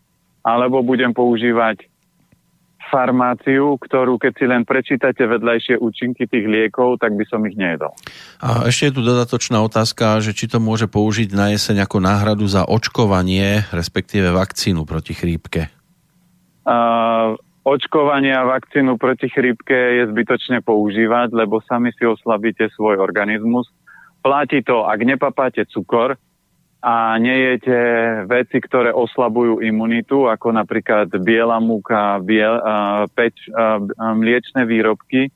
alebo budem používať farmáciu, ktorú keď si len prečítate vedľajšie účinky tých liekov, tak by som ich nejedol. A ešte je tu dodatočná otázka, že či to môže použiť na jeseň ako náhradu za očkovanie, respektíve vakcínu proti chrípke? Uh, očkovanie a vakcínu proti chrípke je zbytočne používať, lebo sami si oslabíte svoj organizmus Platí to, ak nepapáte cukor a nejete veci, ktoré oslabujú imunitu, ako napríklad biela múka, biel, uh, peč, uh, mliečne výrobky,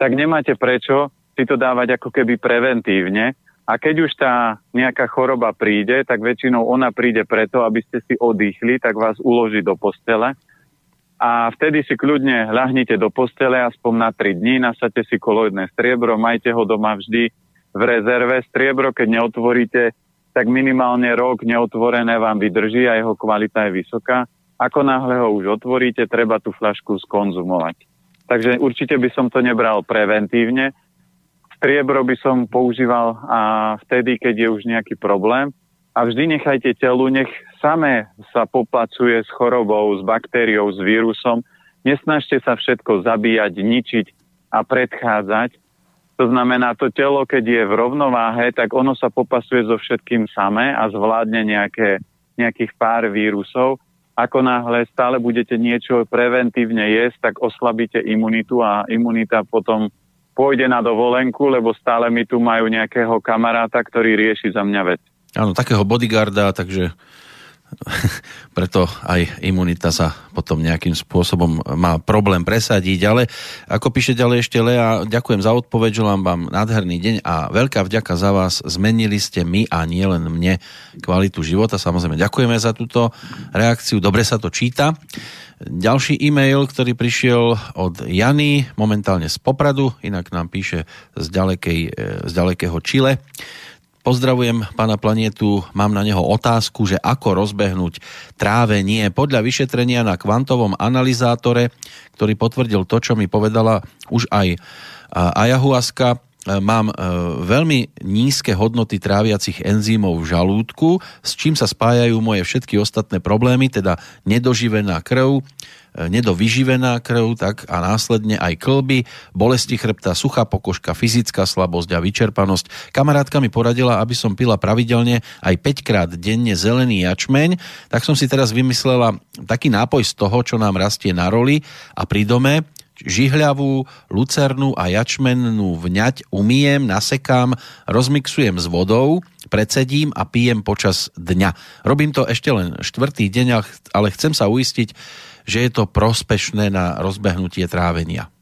tak nemáte prečo si to dávať ako keby preventívne. A keď už tá nejaká choroba príde, tak väčšinou ona príde preto, aby ste si odýchli, tak vás uloží do postele. A vtedy si kľudne ľahnite do postele aspoň na 3 dní, nasadte si koloidné striebro, majte ho doma vždy v rezerve. Striebro, keď neotvoríte, tak minimálne rok neotvorené vám vydrží a jeho kvalita je vysoká. Ako náhle ho už otvoríte, treba tú flašku skonzumovať. Takže určite by som to nebral preventívne. Striebro by som používal a vtedy, keď je už nejaký problém. A vždy nechajte telu, nech samé sa poplacuje s chorobou, s baktériou, s vírusom. Nesnažte sa všetko zabíjať, ničiť a predchádzať, to znamená, to telo, keď je v rovnováhe, tak ono sa popasuje so všetkým samé a zvládne nejaké, nejakých pár vírusov. Ako náhle stále budete niečo preventívne jesť, tak oslabíte imunitu a imunita potom pôjde na dovolenku, lebo stále mi tu majú nejakého kamaráta, ktorý rieši za mňa vec. Áno, takého bodyguarda, takže preto aj imunita sa potom nejakým spôsobom má problém presadiť, ale ako píše ďalej ešte Lea, ďakujem za odpoveď, želám vám nádherný deň a veľká vďaka za vás, zmenili ste my a nie len mne kvalitu života, samozrejme ďakujeme za túto reakciu, dobre sa to číta. Ďalší e-mail, ktorý prišiel od Jany, momentálne z Popradu, inak nám píše z, ďalekej, z ďalekého Čile. Pozdravujem pána Planietu, mám na neho otázku, že ako rozbehnúť trávenie. Podľa vyšetrenia na kvantovom analyzátore, ktorý potvrdil to, čo mi povedala už aj ayahuasca, mám e, veľmi nízke hodnoty tráviacich enzýmov v žalúdku, s čím sa spájajú moje všetky ostatné problémy, teda nedoživená krv, nedovyživená krv, tak a následne aj klby, bolesti chrbta, suchá pokožka, fyzická slabosť a vyčerpanosť. Kamarátka mi poradila, aby som pila pravidelne aj 5 krát denne zelený jačmeň, tak som si teraz vymyslela taký nápoj z toho, čo nám rastie na roli a pri dome, žihľavú, lucernu a jačmennú vňať umiem, nasekám, rozmixujem s vodou, predsedím a pijem počas dňa. Robím to ešte len štvrtý deň, ale chcem sa uistiť, že je to prospešné na rozbehnutie trávenia?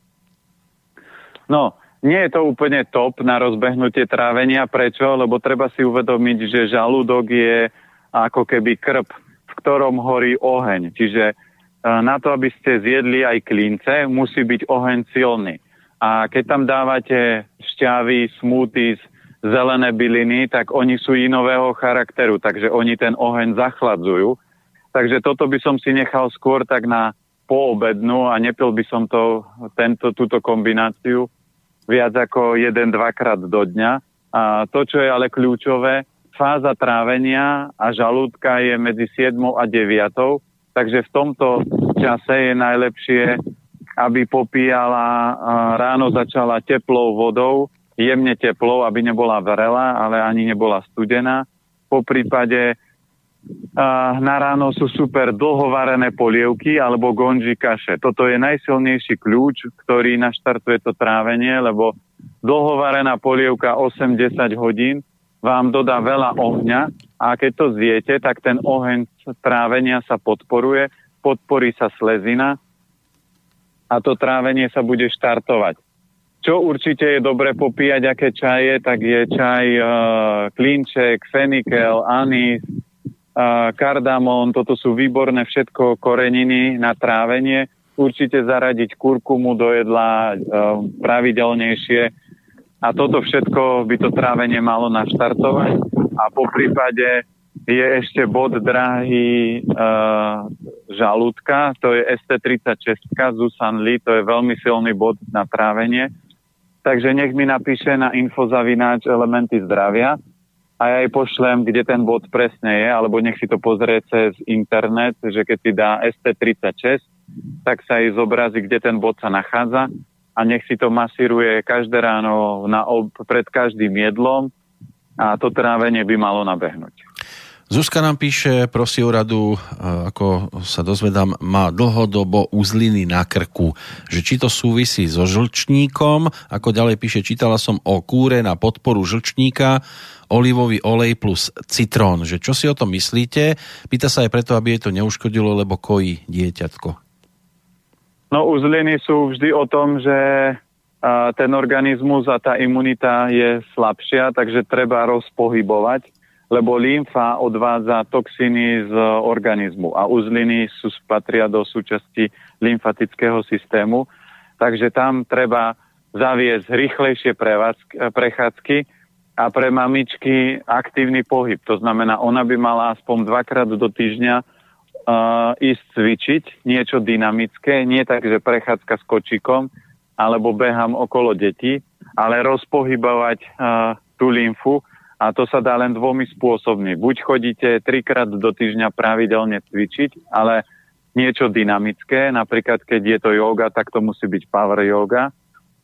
No, nie je to úplne top na rozbehnutie trávenia. Prečo? Lebo treba si uvedomiť, že žalúdok je ako keby krp, v ktorom horí oheň. Čiže e, na to, aby ste zjedli aj klince, musí byť oheň silný. A keď tam dávate šťavy, smoothies, zelené byliny, tak oni sú inového charakteru, takže oni ten oheň zachladzujú Takže toto by som si nechal skôr tak na poobednú a nepil by som to, tento, túto kombináciu viac ako jeden, dvakrát do dňa. A to, čo je ale kľúčové, fáza trávenia a žalúdka je medzi 7 a 9. Takže v tomto čase je najlepšie, aby popíjala, ráno začala teplou vodou, jemne teplou, aby nebola vrela, ale ani nebola studená. Po prípade na ráno sú super dlhovarené polievky alebo gonži kaše. Toto je najsilnejší kľúč, ktorý naštartuje to trávenie, lebo dlhovarená polievka 8-10 hodín vám dodá veľa ohňa a keď to zjete, tak ten oheň trávenia sa podporuje, podporí sa slezina a to trávenie sa bude štartovať. Čo určite je dobre popíjať, aké čaje, tak je čaj uh, klinček, fenikel, anís, kardamón, toto sú výborné všetko koreniny na trávenie. Určite zaradiť kurkumu do jedla e, pravidelnejšie a toto všetko by to trávenie malo naštartovať. A po prípade je ešte bod drahý e, žalúdka, to je ST36 Zusan Lee, to je veľmi silný bod na trávenie. Takže nech mi napíše na infozavináč elementy zdravia a ja jej pošlem, kde ten bod presne je, alebo nech si to pozrie cez internet, že keď si dá ST36, tak sa jej zobrazí, kde ten bod sa nachádza a nech si to masíruje každé ráno na, pred každým jedlom a to trávenie by malo nabehnúť. Zuzka nám píše, prosí o radu, ako sa dozvedám, má dlhodobo uzliny na krku. Že či to súvisí so žlčníkom, ako ďalej píše, čítala som o kúre na podporu žlčníka, olivový olej plus citrón. Že čo si o tom myslíte? Pýta sa aj preto, aby jej to neuškodilo, lebo kojí dieťatko. No uzliny sú vždy o tom, že ten organizmus a tá imunita je slabšia, takže treba rozpohybovať, lebo lymfa odvádza toxiny z organizmu a uzliny sú, patria do súčasti lymfatického systému, takže tam treba zaviesť rýchlejšie prechádzky, a pre mamičky aktívny pohyb. To znamená, ona by mala aspoň dvakrát do týždňa uh, ísť cvičiť niečo dynamické, nie tak, že prechádzka s kočikom alebo behám okolo detí, ale rozpohybovať uh, tú lymfu a to sa dá len dvomi spôsobmi. Buď chodíte trikrát do týždňa pravidelne cvičiť, ale niečo dynamické, napríklad keď je to yoga, tak to musí byť power yoga,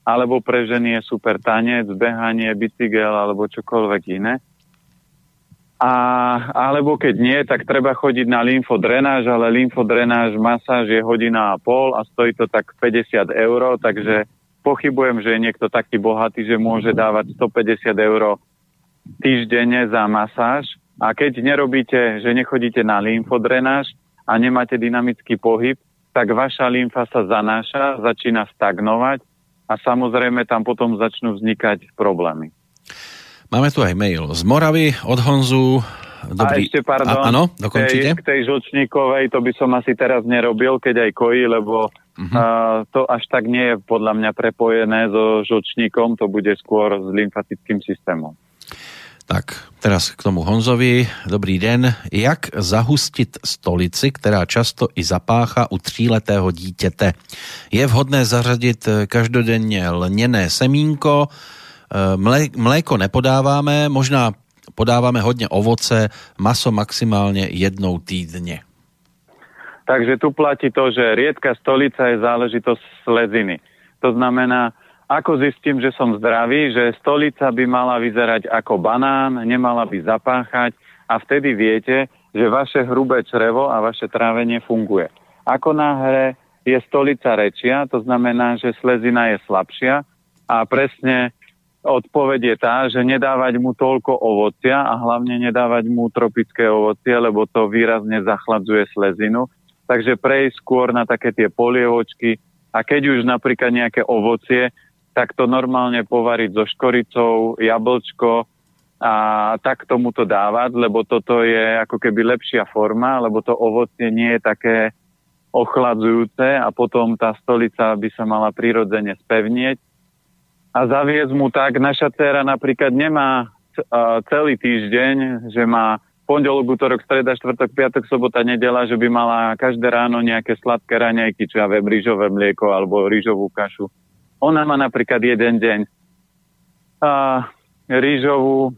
alebo pre ženy je super tanec, behanie, bicykel alebo čokoľvek iné. A, alebo keď nie, tak treba chodiť na lymfodrenáž, ale lymfodrenáž masáž je hodina a pol a stojí to tak 50 eur, takže pochybujem, že je niekto taký bohatý, že môže dávať 150 eur týždenne za masáž. A keď nerobíte, že nechodíte na lymfodrenáž a nemáte dynamický pohyb, tak vaša lymfa sa zanáša, začína stagnovať a samozrejme tam potom začnú vznikať problémy. Máme tu aj mail z Moravy od Honzu. Dobrý. A ešte, pardon, a, áno, dokončite. Tej, k tej žlčníkovej, to by som asi teraz nerobil, keď aj kojí, lebo uh-huh. uh, to až tak nie je podľa mňa prepojené so žlčníkom, to bude skôr s lymfatickým systémom. Tak, teraz k tomu Honzovi. Dobrý den. Jak zahustit stolici, která často i zapácha u tříletého dítěte? Je vhodné zařadit každodenně lněné semínko, mléko nepodáváme, možná podáváme hodně ovoce, maso maximálně jednou týdně. Takže tu platí to, že riedka stolica je záležitosť sleziny. To znamená, ako zistím, že som zdravý, že stolica by mala vyzerať ako banán, nemala by zapáchať a vtedy viete, že vaše hrubé črevo a vaše trávenie funguje. Ako náhle je stolica rečia, to znamená, že slezina je slabšia a presne odpoveď je tá, že nedávať mu toľko ovocia a hlavne nedávať mu tropické ovocie, lebo to výrazne zachladzuje slezinu. Takže prejsť skôr na také tie polievočky a keď už napríklad nejaké ovocie, tak to normálne povariť so škoricou, jablčko a tak tomu to dávať, lebo toto je ako keby lepšia forma, lebo to ovocie nie je také ochladzujúce a potom tá stolica by sa mala prirodzene spevnieť. A zaviesť mu tak, naša dcera napríklad nemá celý týždeň, že má pondelok, útorok, streda, štvrtok, piatok, sobota, nedela, že by mala každé ráno nejaké sladké raňajky, čo ja viem, rýžové mlieko alebo rýžovú kašu ona má napríklad jeden deň a, rýžovú,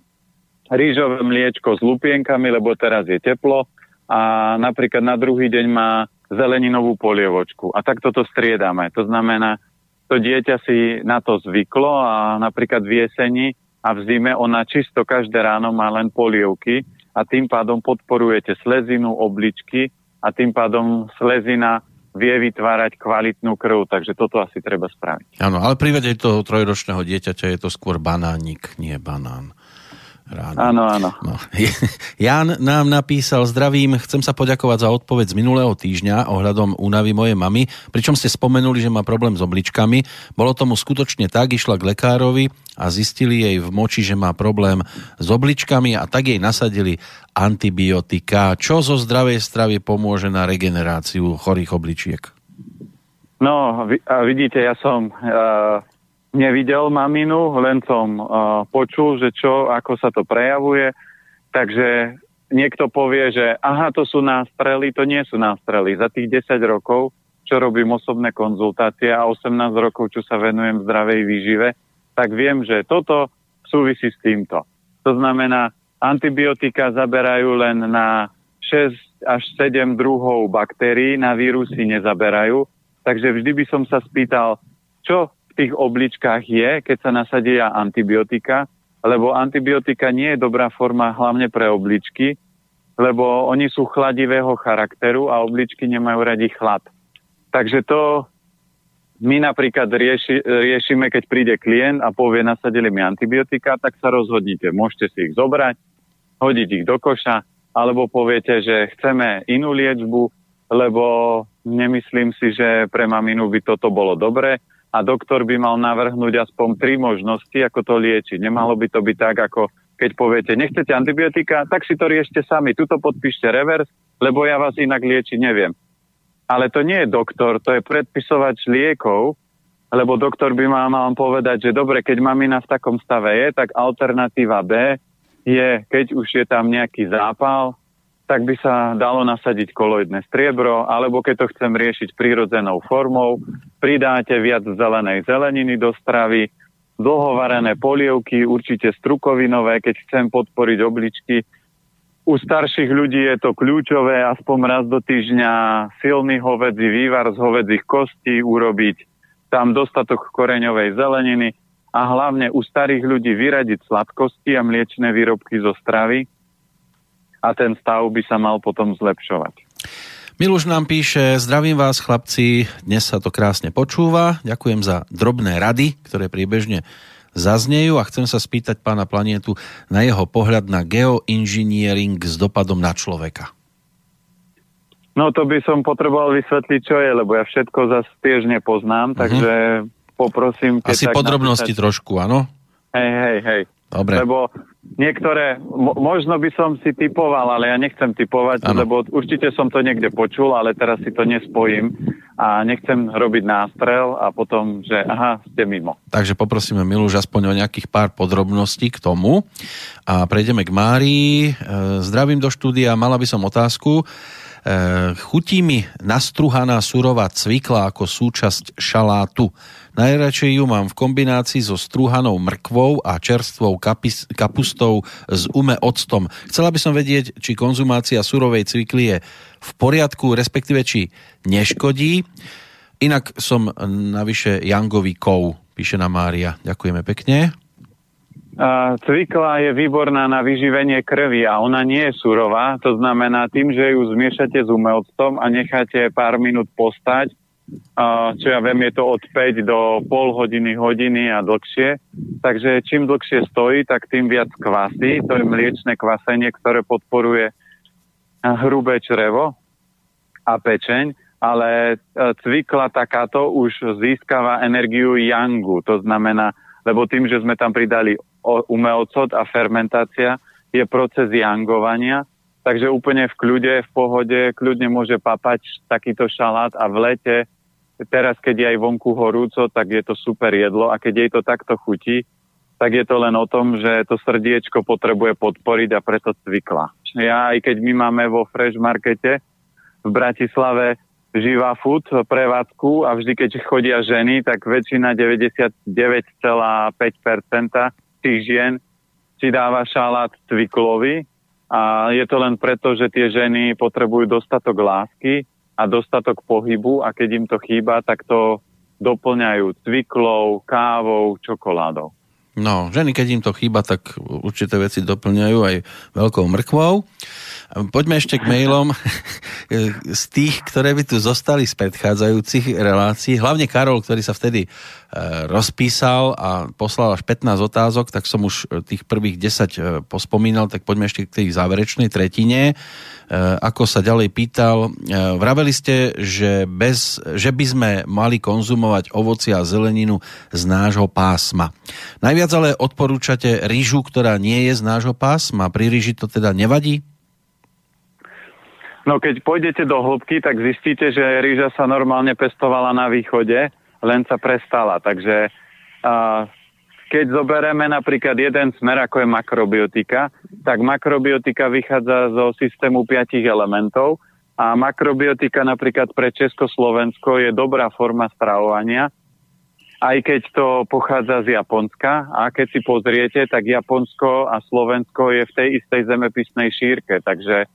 rýžové mliečko s lupienkami, lebo teraz je teplo a napríklad na druhý deň má zeleninovú polievočku. A tak toto striedame. To znamená, to dieťa si na to zvyklo a napríklad v jeseni a v zime ona čisto každé ráno má len polievky a tým pádom podporujete slezinu, obličky a tým pádom slezina vie vytvárať kvalitnú krv, takže toto asi treba spraviť. Áno, ale pri vede toho trojročného dieťaťa je to skôr banánik, nie banán. Ráno. Áno, áno. No. Jan nám napísal, zdravím, chcem sa poďakovať za odpoveď z minulého týždňa ohľadom únavy mojej mamy, pričom ste spomenuli, že má problém s obličkami. Bolo tomu skutočne tak, išla k lekárovi a zistili jej v moči, že má problém s obličkami a tak jej nasadili antibiotika. Čo zo zdravej stravy pomôže na regeneráciu chorých obličiek? No, vidíte, ja som uh, nevidel maminu, len som uh, počul, že čo, ako sa to prejavuje. Takže niekto povie, že aha, to sú nástrely, to nie sú nástrely. Za tých 10 rokov, čo robím osobné konzultácie a 18 rokov, čo sa venujem zdravej výžive, tak viem, že toto súvisí s týmto. To znamená, antibiotika zaberajú len na 6 až 7 druhov baktérií, na vírusy nezaberajú. Takže vždy by som sa spýtal, čo tých obličkách je, keď sa nasadia antibiotika, lebo antibiotika nie je dobrá forma hlavne pre obličky, lebo oni sú chladivého charakteru a obličky nemajú radi chlad. Takže to my napríklad rieši, riešime, keď príde klient a povie, nasadili mi antibiotika, tak sa rozhodnite. Môžete si ich zobrať, hodiť ich do koša, alebo poviete, že chceme inú liečbu, lebo nemyslím si, že pre maminu by toto bolo dobré a doktor by mal navrhnúť aspoň tri možnosti, ako to liečiť. Nemalo by to byť tak, ako keď poviete, nechcete antibiotika, tak si to riešte sami. Tuto podpíšte revers, lebo ja vás inak liečiť neviem. Ale to nie je doktor, to je predpisovač liekov, lebo doktor by mal, mal povedať, že dobre, keď mamina v takom stave je, tak alternatíva B je, keď už je tam nejaký zápal, tak by sa dalo nasadiť koloidné striebro, alebo keď to chcem riešiť prírodzenou formou, pridáte viac zelenej zeleniny do stravy, dlhovarené polievky, určite strukovinové, keď chcem podporiť obličky. U starších ľudí je to kľúčové, aspoň raz do týždňa silný hovedzí vývar z hovedzích kostí urobiť, tam dostatok koreňovej zeleniny a hlavne u starých ľudí vyradiť sladkosti a mliečne výrobky zo stravy, a ten stav by sa mal potom zlepšovať. Miluš nám píše, zdravím vás chlapci, dnes sa to krásne počúva, ďakujem za drobné rady, ktoré priebežne zaznejú a chcem sa spýtať pána Planietu na jeho pohľad na geoengineering s dopadom na človeka. No to by som potreboval vysvetliť, čo je, lebo ja všetko zase tiež nepoznám, uh-huh. takže poprosím... Asi podrobnosti napísať... trošku, áno? Hej, hej, hej. Dobre. Lebo niektoré, mo, možno by som si typoval, ale ja nechcem typovať, ano. lebo určite som to niekde počul, ale teraz si to nespojím a nechcem robiť nástrel a potom, že aha, ste mimo. Takže poprosíme Miluž aspoň o nejakých pár podrobností k tomu a prejdeme k Márii. E, zdravím do štúdia, mala by som otázku. E, chutí mi nastruhaná surová cvikla ako súčasť šalátu. Najradšej ju mám v kombinácii so strúhanou mrkvou a čerstvou kapis, kapustou s ume octom. Chcela by som vedieť, či konzumácia surovej cvikly je v poriadku, respektíve či neškodí. Inak som navyše Jangový kov, píše na Mária. Ďakujeme pekne. Cvikla je výborná na vyživenie krvi a ona nie je surová, to znamená tým, že ju zmiešate s umelcom a necháte pár minút postať, čo ja viem, je to od 5 do pol hodiny, hodiny a dlhšie. Takže čím dlhšie stojí, tak tým viac kvasí. To je mliečne kvasenie, ktoré podporuje hrubé črevo a pečeň, ale e, cvikla takáto už získava energiu yangu, to znamená, lebo tým, že sme tam pridali umelcot a fermentácia je proces yangovania, takže úplne v kľude, v pohode, kľudne môže papať takýto šalát a v lete, teraz keď je aj vonku horúco, tak je to super jedlo a keď jej to takto chutí, tak je to len o tom, že to srdiečko potrebuje podporiť a preto cvikla. Ja aj keď my máme vo Fresh Markete v Bratislave živá food prevádzku a vždy, keď chodia ženy, tak väčšina 99,5% tých žien si dáva šalát cviklovi a je to len preto, že tie ženy potrebujú dostatok lásky a dostatok pohybu a keď im to chýba, tak to doplňajú cviklou, kávou, čokoládou. No, ženy, keď im to chýba, tak určité veci doplňajú aj veľkou mrkvou. Poďme ešte k mailom z tých, ktoré by tu zostali z predchádzajúcich relácií. Hlavne Karol, ktorý sa vtedy e, rozpísal a poslal až 15 otázok, tak som už tých prvých 10 e, pospomínal, tak poďme ešte k tej záverečnej tretine. E, ako sa ďalej pýtal, vraveli ste, že, bez, že by sme mali konzumovať ovoci a zeleninu z nášho pásma. Najviac ale odporúčate rýžu, ktorá nie je z nášho pásma. Pri rýži to teda nevadí? No keď pôjdete do hĺbky, tak zistíte, že rýža sa normálne pestovala na východe, len sa prestala. Takže uh, keď zoberieme napríklad jeden smer, ako je makrobiotika, tak makrobiotika vychádza zo systému piatich elementov a makrobiotika napríklad pre Československo je dobrá forma stravovania, aj keď to pochádza z Japonska. A keď si pozriete, tak Japonsko a Slovensko je v tej istej zemepisnej šírke, takže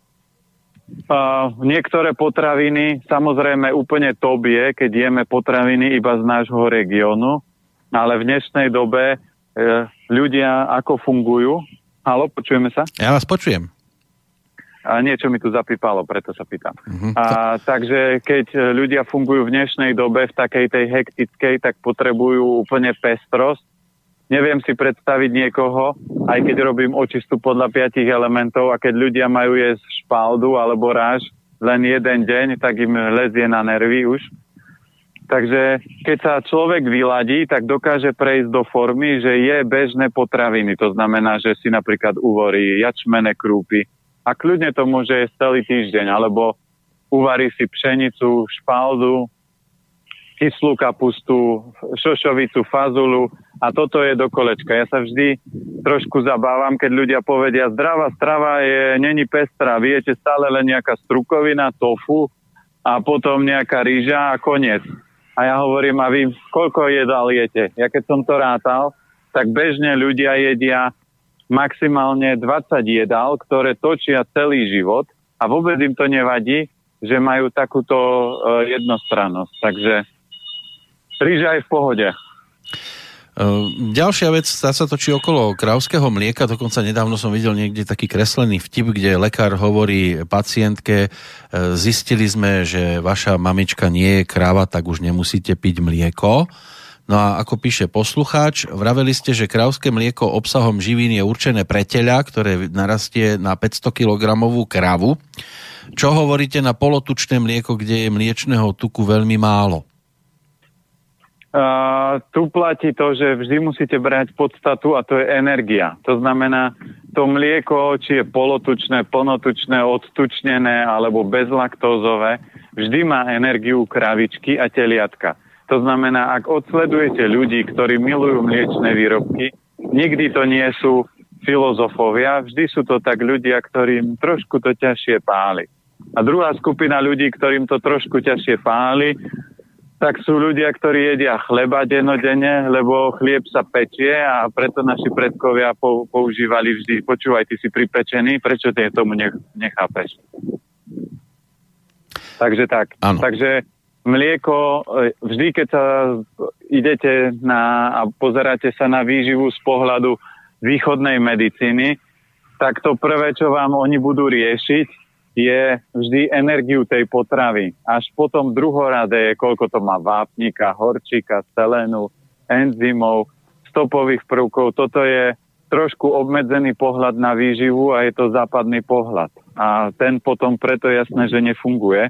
Uh, niektoré potraviny, samozrejme úplne to je, keď jeme potraviny iba z nášho regiónu, ale v dnešnej dobe uh, ľudia ako fungujú. Halo, počujeme sa? Ja vás počujem. A niečo mi tu zapípalo, preto sa pýtam. Uh-huh. A, takže keď ľudia fungujú v dnešnej dobe v takej tej hektickej, tak potrebujú úplne pestrosť Neviem si predstaviť niekoho, aj keď robím očistu podľa piatich elementov a keď ľudia majú jesť špaldu alebo ráž len jeden deň, tak im lezie na nervy už. Takže keď sa človek vyladí, tak dokáže prejsť do formy, že je bežné potraviny. To znamená, že si napríklad uvorí jačmené krúpy a kľudne to môže jesť celý týždeň, alebo uvarí si pšenicu, špaldu, kyslú kapustu, šošovicu, fazulu a toto je do kolečka. Ja sa vždy trošku zabávam, keď ľudia povedia, zdravá strava je, není pestrá, viete stále len nejaká strukovina, tofu a potom nejaká rýža a koniec. A ja hovorím, a vy koľko jedál jete? Ja keď som to rátal, tak bežne ľudia jedia maximálne 20 jedál, ktoré točia celý život a vôbec im to nevadí, že majú takúto uh, jednostrannosť. Takže Ríža je v pohode. Ehm, ďalšia vec, tá sa točí okolo krávského mlieka, dokonca nedávno som videl niekde taký kreslený vtip, kde lekár hovorí pacientke, e, zistili sme, že vaša mamička nie je kráva, tak už nemusíte piť mlieko. No a ako píše poslucháč, vraveli ste, že krauské mlieko obsahom živín je určené pre teľa, ktoré narastie na 500 kg kravu. Čo hovoríte na polotučné mlieko, kde je mliečného tuku veľmi málo? Uh, tu platí to, že vždy musíte brať podstatu a to je energia. To znamená, to mlieko, či je polotučné, plnotučné, odtučnené alebo bezlaktózové, vždy má energiu kravičky a teliatka. To znamená, ak odsledujete ľudí, ktorí milujú mliečne výrobky, nikdy to nie sú filozofovia, vždy sú to tak ľudia, ktorým trošku to ťažšie páli. A druhá skupina ľudí, ktorým to trošku ťažšie páli, tak sú ľudia, ktorí jedia chleba denodene, lebo chlieb sa pečie a preto naši predkovia používali vždy, počúvaj, ty si pripečený, prečo ty tomu nechápeš? Takže tak. Ano. Takže mlieko, e, vždy keď sa idete na, a pozeráte sa na výživu z pohľadu východnej medicíny, tak to prvé, čo vám oni budú riešiť, je vždy energiu tej potravy. Až potom druhorade je, koľko to má vápnika, horčíka, selénu, enzymov, stopových prvkov. Toto je trošku obmedzený pohľad na výživu a je to západný pohľad. A ten potom preto jasné, že nefunguje.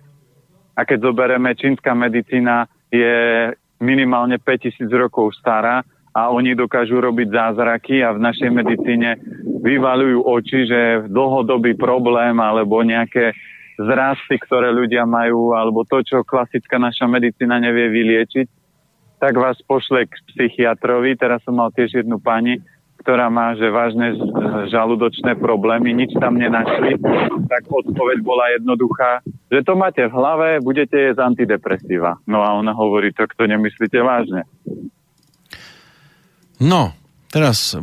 A keď zoberieme, čínska medicína je minimálne 5000 rokov stará a oni dokážu robiť zázraky a v našej medicíne vyvalujú oči, že dlhodobý problém alebo nejaké zrasty, ktoré ľudia majú, alebo to, čo klasická naša medicína nevie vyliečiť, tak vás pošle k psychiatrovi. Teraz som mal tiež jednu pani, ktorá má že vážne žalúdočné problémy, nič tam nenašli, tak odpoveď bola jednoduchá, že to máte v hlave, budete jesť antidepresíva. No a ona hovorí, tak to nemyslíte vážne. No, Teraz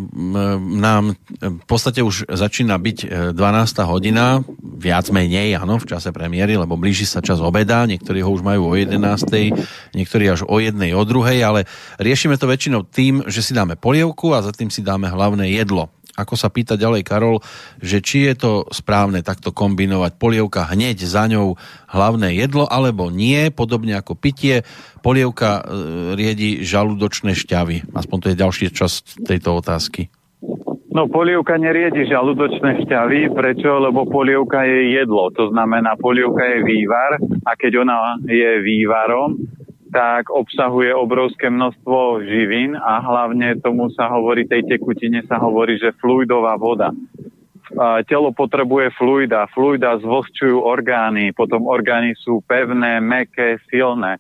nám v podstate už začína byť 12. E, hodina, viac menej, áno, v čase premiéry, lebo blíži sa čas obeda, niektorí ho už majú o 11. niektorí až o jednej, o druhej, ale riešime to väčšinou tým, že si dáme polievku a za tým si dáme hlavné jedlo ako sa pýta ďalej Karol, že či je to správne takto kombinovať polievka hneď za ňou hlavné jedlo, alebo nie, podobne ako pitie, polievka e, riedi žalúdočné šťavy. Aspoň to je ďalší čas tejto otázky. No polievka neriedi žalúdočné šťavy. Prečo? Lebo polievka je jedlo. To znamená, polievka je vývar a keď ona je vývarom, tak obsahuje obrovské množstvo živín a hlavne tomu sa hovorí, tej tekutine sa hovorí, že fluidová voda. Telo potrebuje fluida, fluida zvlhčujú orgány, potom orgány sú pevné, meké, silné.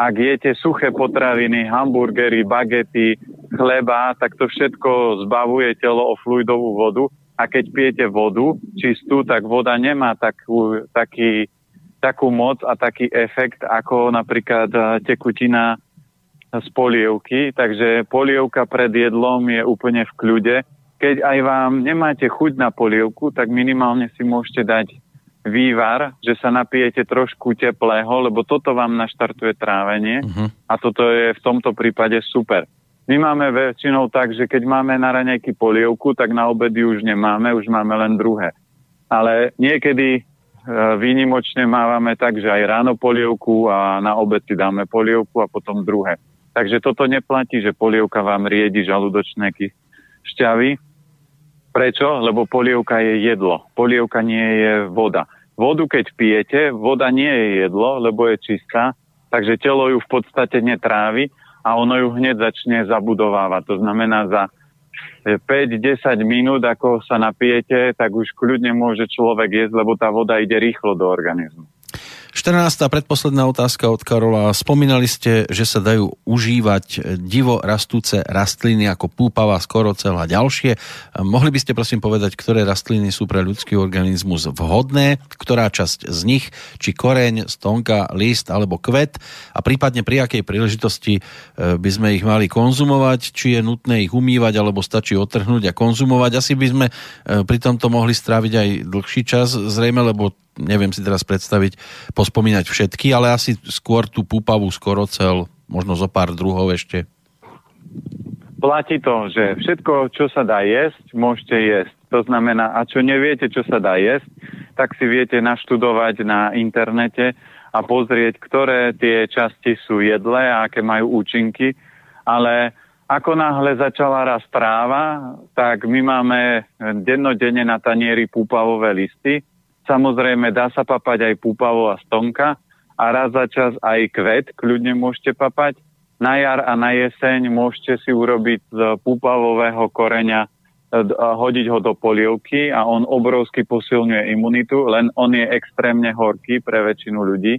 Ak jete suché potraviny, hamburgery, bagety, chleba, tak to všetko zbavuje telo o fluidovú vodu a keď pijete vodu čistú, tak voda nemá takú, taký takú moc a taký efekt ako napríklad eh, tekutina z polievky, takže polievka pred jedlom je úplne v kľude. Keď aj vám nemáte chuť na polievku, tak minimálne si môžete dať vývar, že sa napijete trošku teplého, lebo toto vám naštartuje trávenie uh-huh. a toto je v tomto prípade super. My máme väčšinou tak, že keď máme na raňajky polievku, tak na obedy už nemáme, už máme len druhé. Ale niekedy výnimočne mávame tak, že aj ráno polievku a na obed si dáme polievku a potom druhé. Takže toto neplatí, že polievka vám riedi žalúdočné šťavy. Prečo? Lebo polievka je jedlo. Polievka nie je voda. Vodu, keď pijete, voda nie je jedlo, lebo je čistá, takže telo ju v podstate netrávi a ono ju hneď začne zabudovávať. To znamená, za 5-10 minút, ako sa napijete, tak už kľudne môže človek jesť, lebo tá voda ide rýchlo do organizmu. 14. predposledná otázka od Karola. Spomínali ste, že sa dajú užívať divo rastúce rastliny ako púpava, skorocel a ďalšie. Mohli by ste prosím povedať, ktoré rastliny sú pre ľudský organizmus vhodné, ktorá časť z nich, či koreň, stonka, list alebo kvet a prípadne pri akej príležitosti e, by sme ich mali konzumovať, či je nutné ich umývať alebo stačí otrhnúť a konzumovať. Asi by sme e, pri tomto mohli stráviť aj dlhší čas, zrejme, lebo neviem si teraz predstaviť, pospomínať všetky, ale asi skôr tú púpavú skorocel, možno zo pár druhov ešte. Platí to, že všetko, čo sa dá jesť, môžete jesť. To znamená, a čo neviete, čo sa dá jesť, tak si viete naštudovať na internete a pozrieť, ktoré tie časti sú jedlé a aké majú účinky. ale ako náhle začala raz tráva, tak my máme dennodenne na tanieri púpavové listy. Samozrejme, dá sa papať aj púpavová stonka a raz za čas aj kvet, kľudne môžete papať. Na jar a na jeseň môžete si urobiť z púpavového koreňa hodiť ho do polievky a on obrovsky posilňuje imunitu, len on je extrémne horký pre väčšinu ľudí.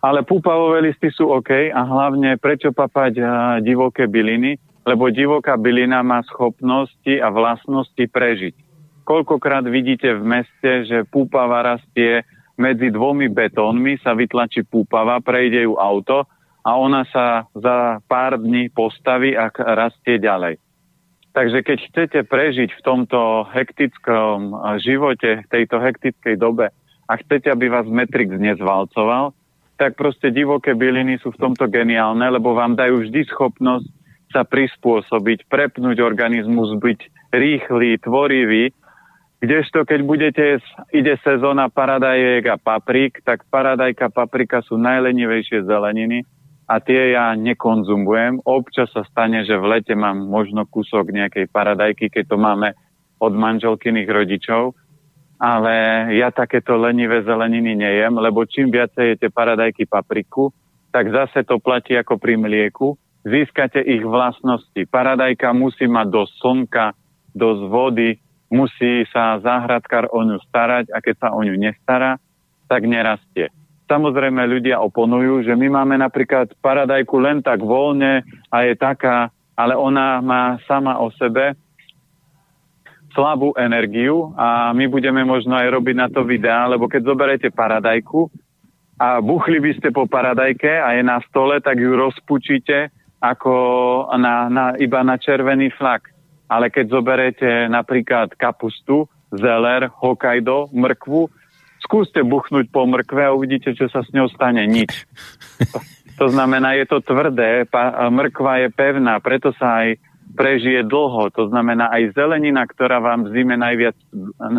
Ale púpavové listy sú OK a hlavne prečo papať divoké byliny? Lebo divoká bylina má schopnosti a vlastnosti prežiť. Koľkokrát vidíte v meste, že púpava rastie medzi dvomi betónmi, sa vytlačí púpava, prejde ju auto a ona sa za pár dní postaví a rastie ďalej. Takže keď chcete prežiť v tomto hektickom živote, v tejto hektickej dobe a chcete, aby vás Matrix nezvalcoval, tak proste divoké byliny sú v tomto geniálne, lebo vám dajú vždy schopnosť sa prispôsobiť, prepnúť organizmus, byť rýchly, tvorivý. Kdežto, keď budete, ide sezóna paradajek a paprik, tak paradajka, paprika sú najlenivejšie zeleniny a tie ja nekonzumujem. Občas sa stane, že v lete mám možno kúsok nejakej paradajky, keď to máme od manželkyných rodičov, ale ja takéto lenivé zeleniny nejem, lebo čím viacej jete paradajky papriku, tak zase to platí ako pri mlieku. Získate ich vlastnosti. Paradajka musí mať dosť slnka, dosť vody, musí sa záhradkár o ňu starať a keď sa o ňu nestará, tak nerastie. Samozrejme ľudia oponujú, že my máme napríklad paradajku len tak voľne a je taká, ale ona má sama o sebe slabú energiu a my budeme možno aj robiť na to videá, lebo keď zoberete paradajku a buchli by ste po paradajke a je na stole, tak ju rozpučíte ako na, na, iba na červený flak. Ale keď zoberete napríklad kapustu, zeler, Hokkaido, mrkvu, skúste buchnúť po mrkve a uvidíte, čo sa s ňou stane. Nič. To znamená, je to tvrdé, mrkva je pevná, preto sa aj prežije dlho. To znamená aj zelenina, ktorá vám v zime najviac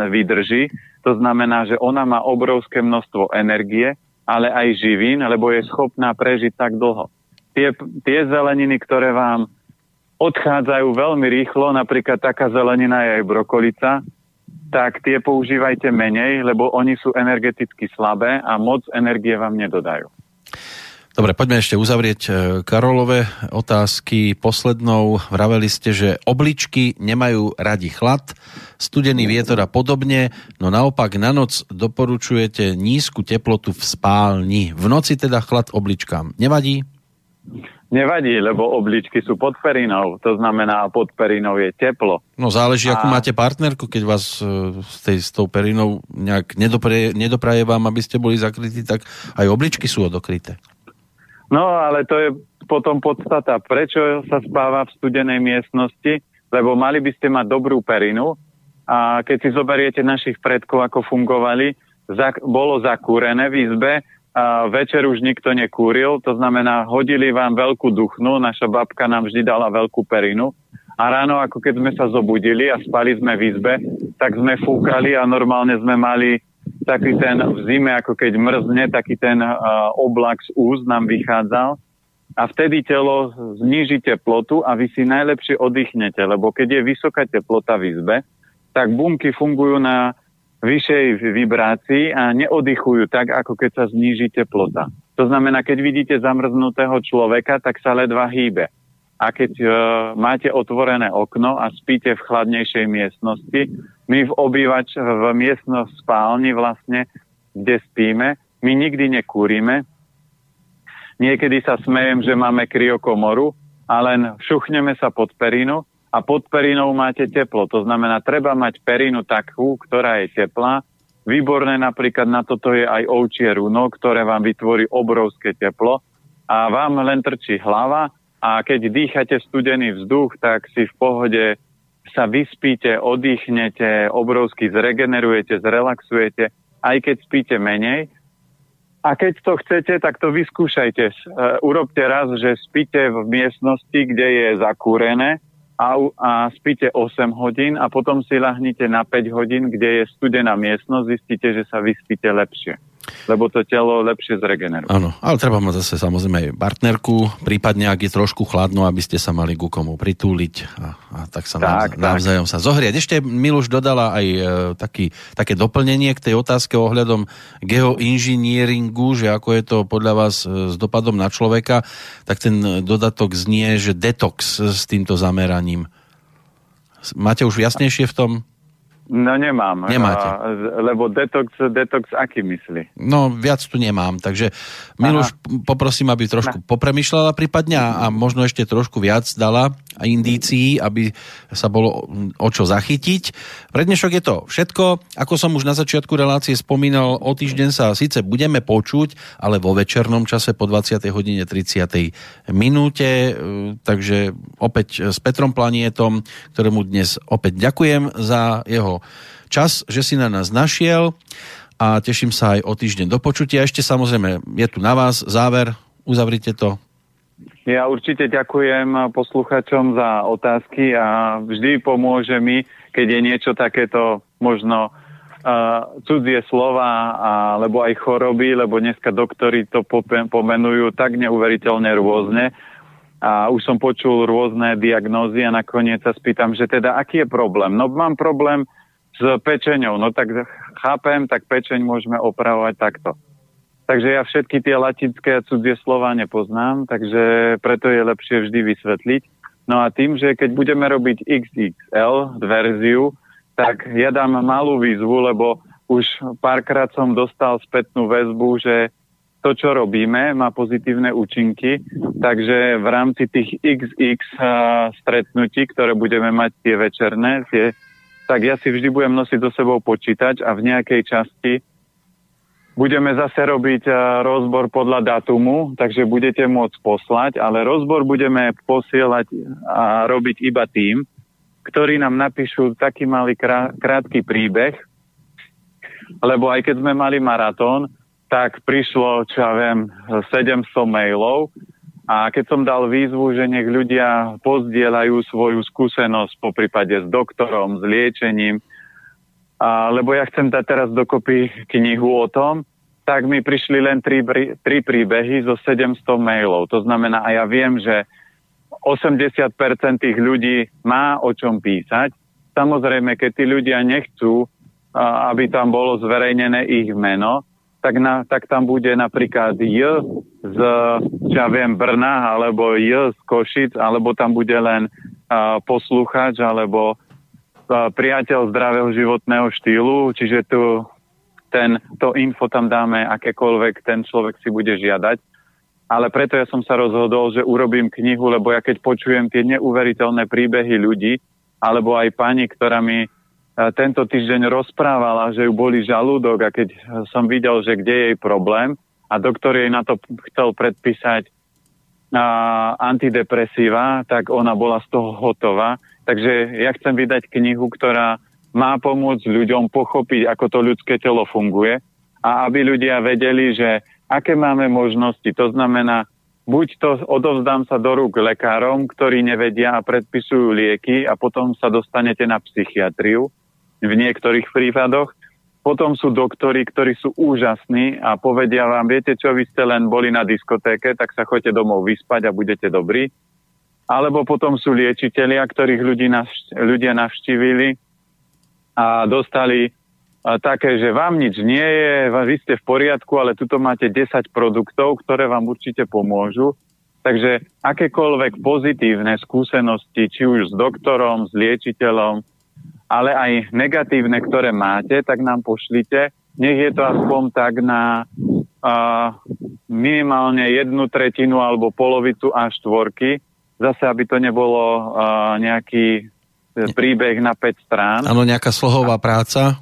vydrží. To znamená, že ona má obrovské množstvo energie, ale aj živín, lebo je schopná prežiť tak dlho. Tie, tie zeleniny, ktoré vám odchádzajú veľmi rýchlo, napríklad taká zelenina je aj brokolica, tak tie používajte menej, lebo oni sú energeticky slabé a moc energie vám nedodajú. Dobre, poďme ešte uzavrieť e, Karolové otázky. Poslednou vraveli ste, že obličky nemajú radi chlad, studený vietor a podobne, no naopak na noc doporučujete nízku teplotu v spálni. V noci teda chlad obličkám. Nevadí? Nevadí, lebo obličky sú pod perinou, to znamená pod perinou je teplo. No záleží, a... akú máte partnerku, keď vás e, s, tej, s tou perinou nejak nedopre, nedopraje vám, aby ste boli zakrytí, tak aj obličky sú odokryté. No, ale to je potom podstata. Prečo sa spáva v studenej miestnosti? Lebo mali by ste mať dobrú perinu a keď si zoberiete našich predkov, ako fungovali, zak- bolo zakúrené v izbe, a večer už nikto nekúril, to znamená, hodili vám veľkú duchnu, naša babka nám vždy dala veľkú perinu. A ráno, ako keď sme sa zobudili a spali sme v izbe, tak sme fúkali a normálne sme mali taký ten v zime, ako keď mrzne, taký ten uh, oblak z úst nám vychádzal. A vtedy telo zníži teplotu a vy si najlepšie oddychnete, lebo keď je vysoká teplota v izbe, tak bunky fungujú na vyššej vibrácii a neoddychujú tak, ako keď sa zníži teplota. To znamená, keď vidíte zamrznutého človeka, tak sa ledva hýbe. A keď uh, máte otvorené okno a spíte v chladnejšej miestnosti, my v obývač, v miestnosť spálni vlastne, kde spíme, my nikdy nekúrime. Niekedy sa smejem, že máme kryokomoru a len šuchneme sa pod perinu a pod perinou máte teplo. To znamená, treba mať perinu takú, ktorá je teplá. Výborné napríklad na toto je aj ovčie runo, ktoré vám vytvorí obrovské teplo a vám len trčí hlava a keď dýchate studený vzduch, tak si v pohode sa vyspíte, oddychnete, obrovsky zregenerujete, zrelaxujete, aj keď spíte menej. A keď to chcete, tak to vyskúšajte. Uh, urobte raz, že spíte v miestnosti, kde je zakúrené a, a spíte 8 hodín a potom si lahnite na 5 hodín, kde je studená miestnosť, zistíte, že sa vyspíte lepšie. Lebo to telo lepšie zregeneruje. Áno, ale treba mať zase samozrejme aj partnerku, prípadne ak je trošku chladno, aby ste sa mali ku komu pritúliť a, a tak sa tak, navzájom tak. sa zohrieť. Ešte Miluš dodala aj e, taký, také doplnenie k tej otázke ohľadom geoinžinieringu, že ako je to podľa vás e, s dopadom na človeka, tak ten dodatok znie, že detox s týmto zameraním. Máte už jasnejšie v tom? No nemám. Nemáte. lebo detox, detox aký myslí? No viac tu nemám, takže Miluš poprosím, aby trošku popremýšľala prípadne a, a možno ešte trošku viac dala indícií, aby sa bolo o čo zachytiť. Pre dnešok je to všetko. Ako som už na začiatku relácie spomínal, o týždeň sa síce budeme počuť, ale vo večernom čase po 20. hodine 30. minúte. E, takže opäť s Petrom Planietom, ktorému dnes opäť ďakujem za jeho čas, že si na nás našiel a teším sa aj o týždeň do počutia. Ešte samozrejme je tu na vás záver, uzavrite to. Ja určite ďakujem posluchačom za otázky a vždy pomôže mi, keď je niečo takéto možno uh, cudzie slova alebo aj choroby, lebo dneska doktori to pomenujú tak neuveriteľne rôzne. A už som počul rôzne diagnózy a nakoniec sa spýtam, že teda aký je problém? No mám problém s pečeňou. No tak chápem, tak pečeň môžeme opravovať takto. Takže ja všetky tie latinské a cudzie slova nepoznám, takže preto je lepšie vždy vysvetliť. No a tým, že keď budeme robiť XXL verziu, tak ja dám malú výzvu, lebo už párkrát som dostal spätnú väzbu, že to, čo robíme, má pozitívne účinky, takže v rámci tých XX stretnutí, ktoré budeme mať tie večerné, tie, tak ja si vždy budem nosiť so sebou počítač a v nejakej časti budeme zase robiť rozbor podľa datumu, takže budete môcť poslať, ale rozbor budeme posielať a robiť iba tým, ktorí nám napíšu taký malý krátky príbeh, lebo aj keď sme mali maratón, tak prišlo, čo ja viem, 700 mailov a keď som dal výzvu, že nech ľudia pozdieľajú svoju skúsenosť po prípade s doktorom, s liečením, a, lebo ja chcem dať teraz dokopy knihu o tom, tak mi prišli len tri, tri príbehy zo 700 mailov. To znamená, a ja viem, že 80% tých ľudí má o čom písať. Samozrejme, keď tí ľudia nechcú, aby tam bolo zverejnené ich meno, tak, na, tak tam bude napríklad J z, ja viem, Brna, alebo J z Košic, alebo tam bude len uh, posluchač, alebo uh, priateľ zdravého životného štýlu, čiže tu ten, to info tam dáme, akékoľvek ten človek si bude žiadať. Ale preto ja som sa rozhodol, že urobím knihu, lebo ja keď počujem tie neuveriteľné príbehy ľudí, alebo aj pani, ktorá mi tento týždeň rozprávala, že ju boli žalúdok a keď som videl, že kde je jej problém a doktor jej na to chcel predpísať a, antidepresíva, tak ona bola z toho hotová. Takže ja chcem vydať knihu, ktorá má pomôcť ľuďom pochopiť, ako to ľudské telo funguje a aby ľudia vedeli, že aké máme možnosti. To znamená, buď to odovzdám sa do rúk lekárom, ktorí nevedia a predpisujú lieky a potom sa dostanete na psychiatriu, v niektorých prípadoch. Potom sú doktori, ktorí sú úžasní a povedia vám, viete čo, vy ste len boli na diskotéke, tak sa choďte domov vyspať a budete dobrí. Alebo potom sú liečitelia, ktorých ľudí navš- ľudia navštívili a dostali a také, že vám nič nie je, vy ste v poriadku, ale tuto máte 10 produktov, ktoré vám určite pomôžu. Takže akékoľvek pozitívne skúsenosti, či už s doktorom, s liečiteľom, ale aj negatívne, ktoré máte, tak nám pošlite. Nech je to aspoň tak na uh, minimálne jednu tretinu alebo polovicu a štvorky. Zase, aby to nebolo uh, nejaký príbeh na 5 strán. Áno, nejaká slohová práca.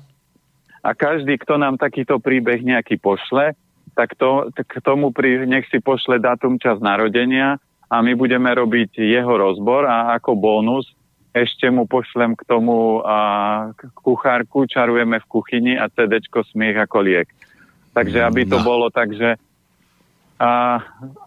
A každý, kto nám takýto príbeh nejaký pošle, tak to, k tomu pri, nech si pošle dátum čas narodenia a my budeme robiť jeho rozbor a ako bonus ešte mu pošlem k tomu a, kuchárku, čarujeme v kuchyni a CDčko smiech ako liek. Takže aby to no. bolo tak, že a,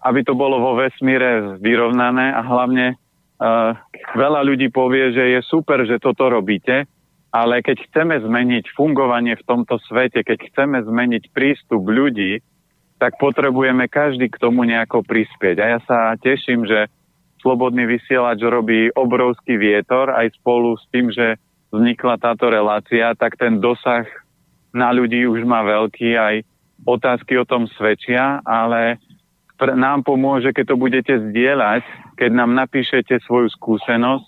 aby to bolo vo vesmíre vyrovnané a hlavne a, veľa ľudí povie, že je super, že toto robíte, ale keď chceme zmeniť fungovanie v tomto svete, keď chceme zmeniť prístup ľudí, tak potrebujeme každý k tomu nejako prispieť. A ja sa teším, že Slobodný vysielač robí obrovský vietor aj spolu s tým, že vznikla táto relácia, tak ten dosah na ľudí už má veľký, aj otázky o tom svedčia, ale nám pomôže, keď to budete zdieľať, keď nám napíšete svoju skúsenosť,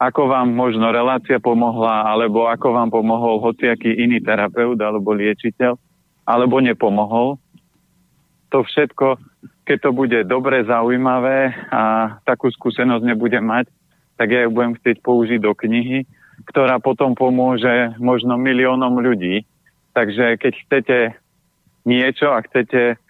ako vám možno relácia pomohla, alebo ako vám pomohol hociaký iný terapeut alebo liečiteľ, alebo nepomohol. To všetko, keď to bude dobre, zaujímavé a takú skúsenosť nebudem mať, tak ja ju budem chcieť použiť do knihy, ktorá potom pomôže možno miliónom ľudí. Takže keď chcete niečo a chcete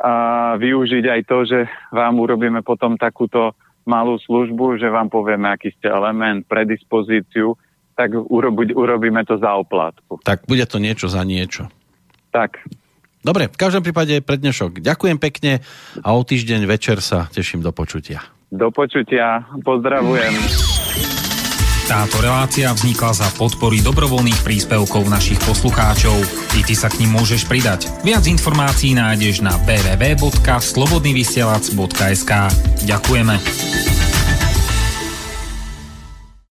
a využiť aj to, že vám urobíme potom takúto malú službu, že vám povieme, aký ste element, predispozíciu, tak urobi, urobíme to za oplatku. Tak bude to niečo za niečo. Tak. Dobre, v každom prípade prednešok. Ďakujem pekne a o týždeň večer sa teším do počutia. Do počutia, pozdravujem. Táto relácia vznikla za podpory dobrovoľných príspevkov našich poslucháčov. I ty sa k ním môžeš pridať. Viac informácií nájdeš na www.slobodnyvysielac.sk Ďakujeme.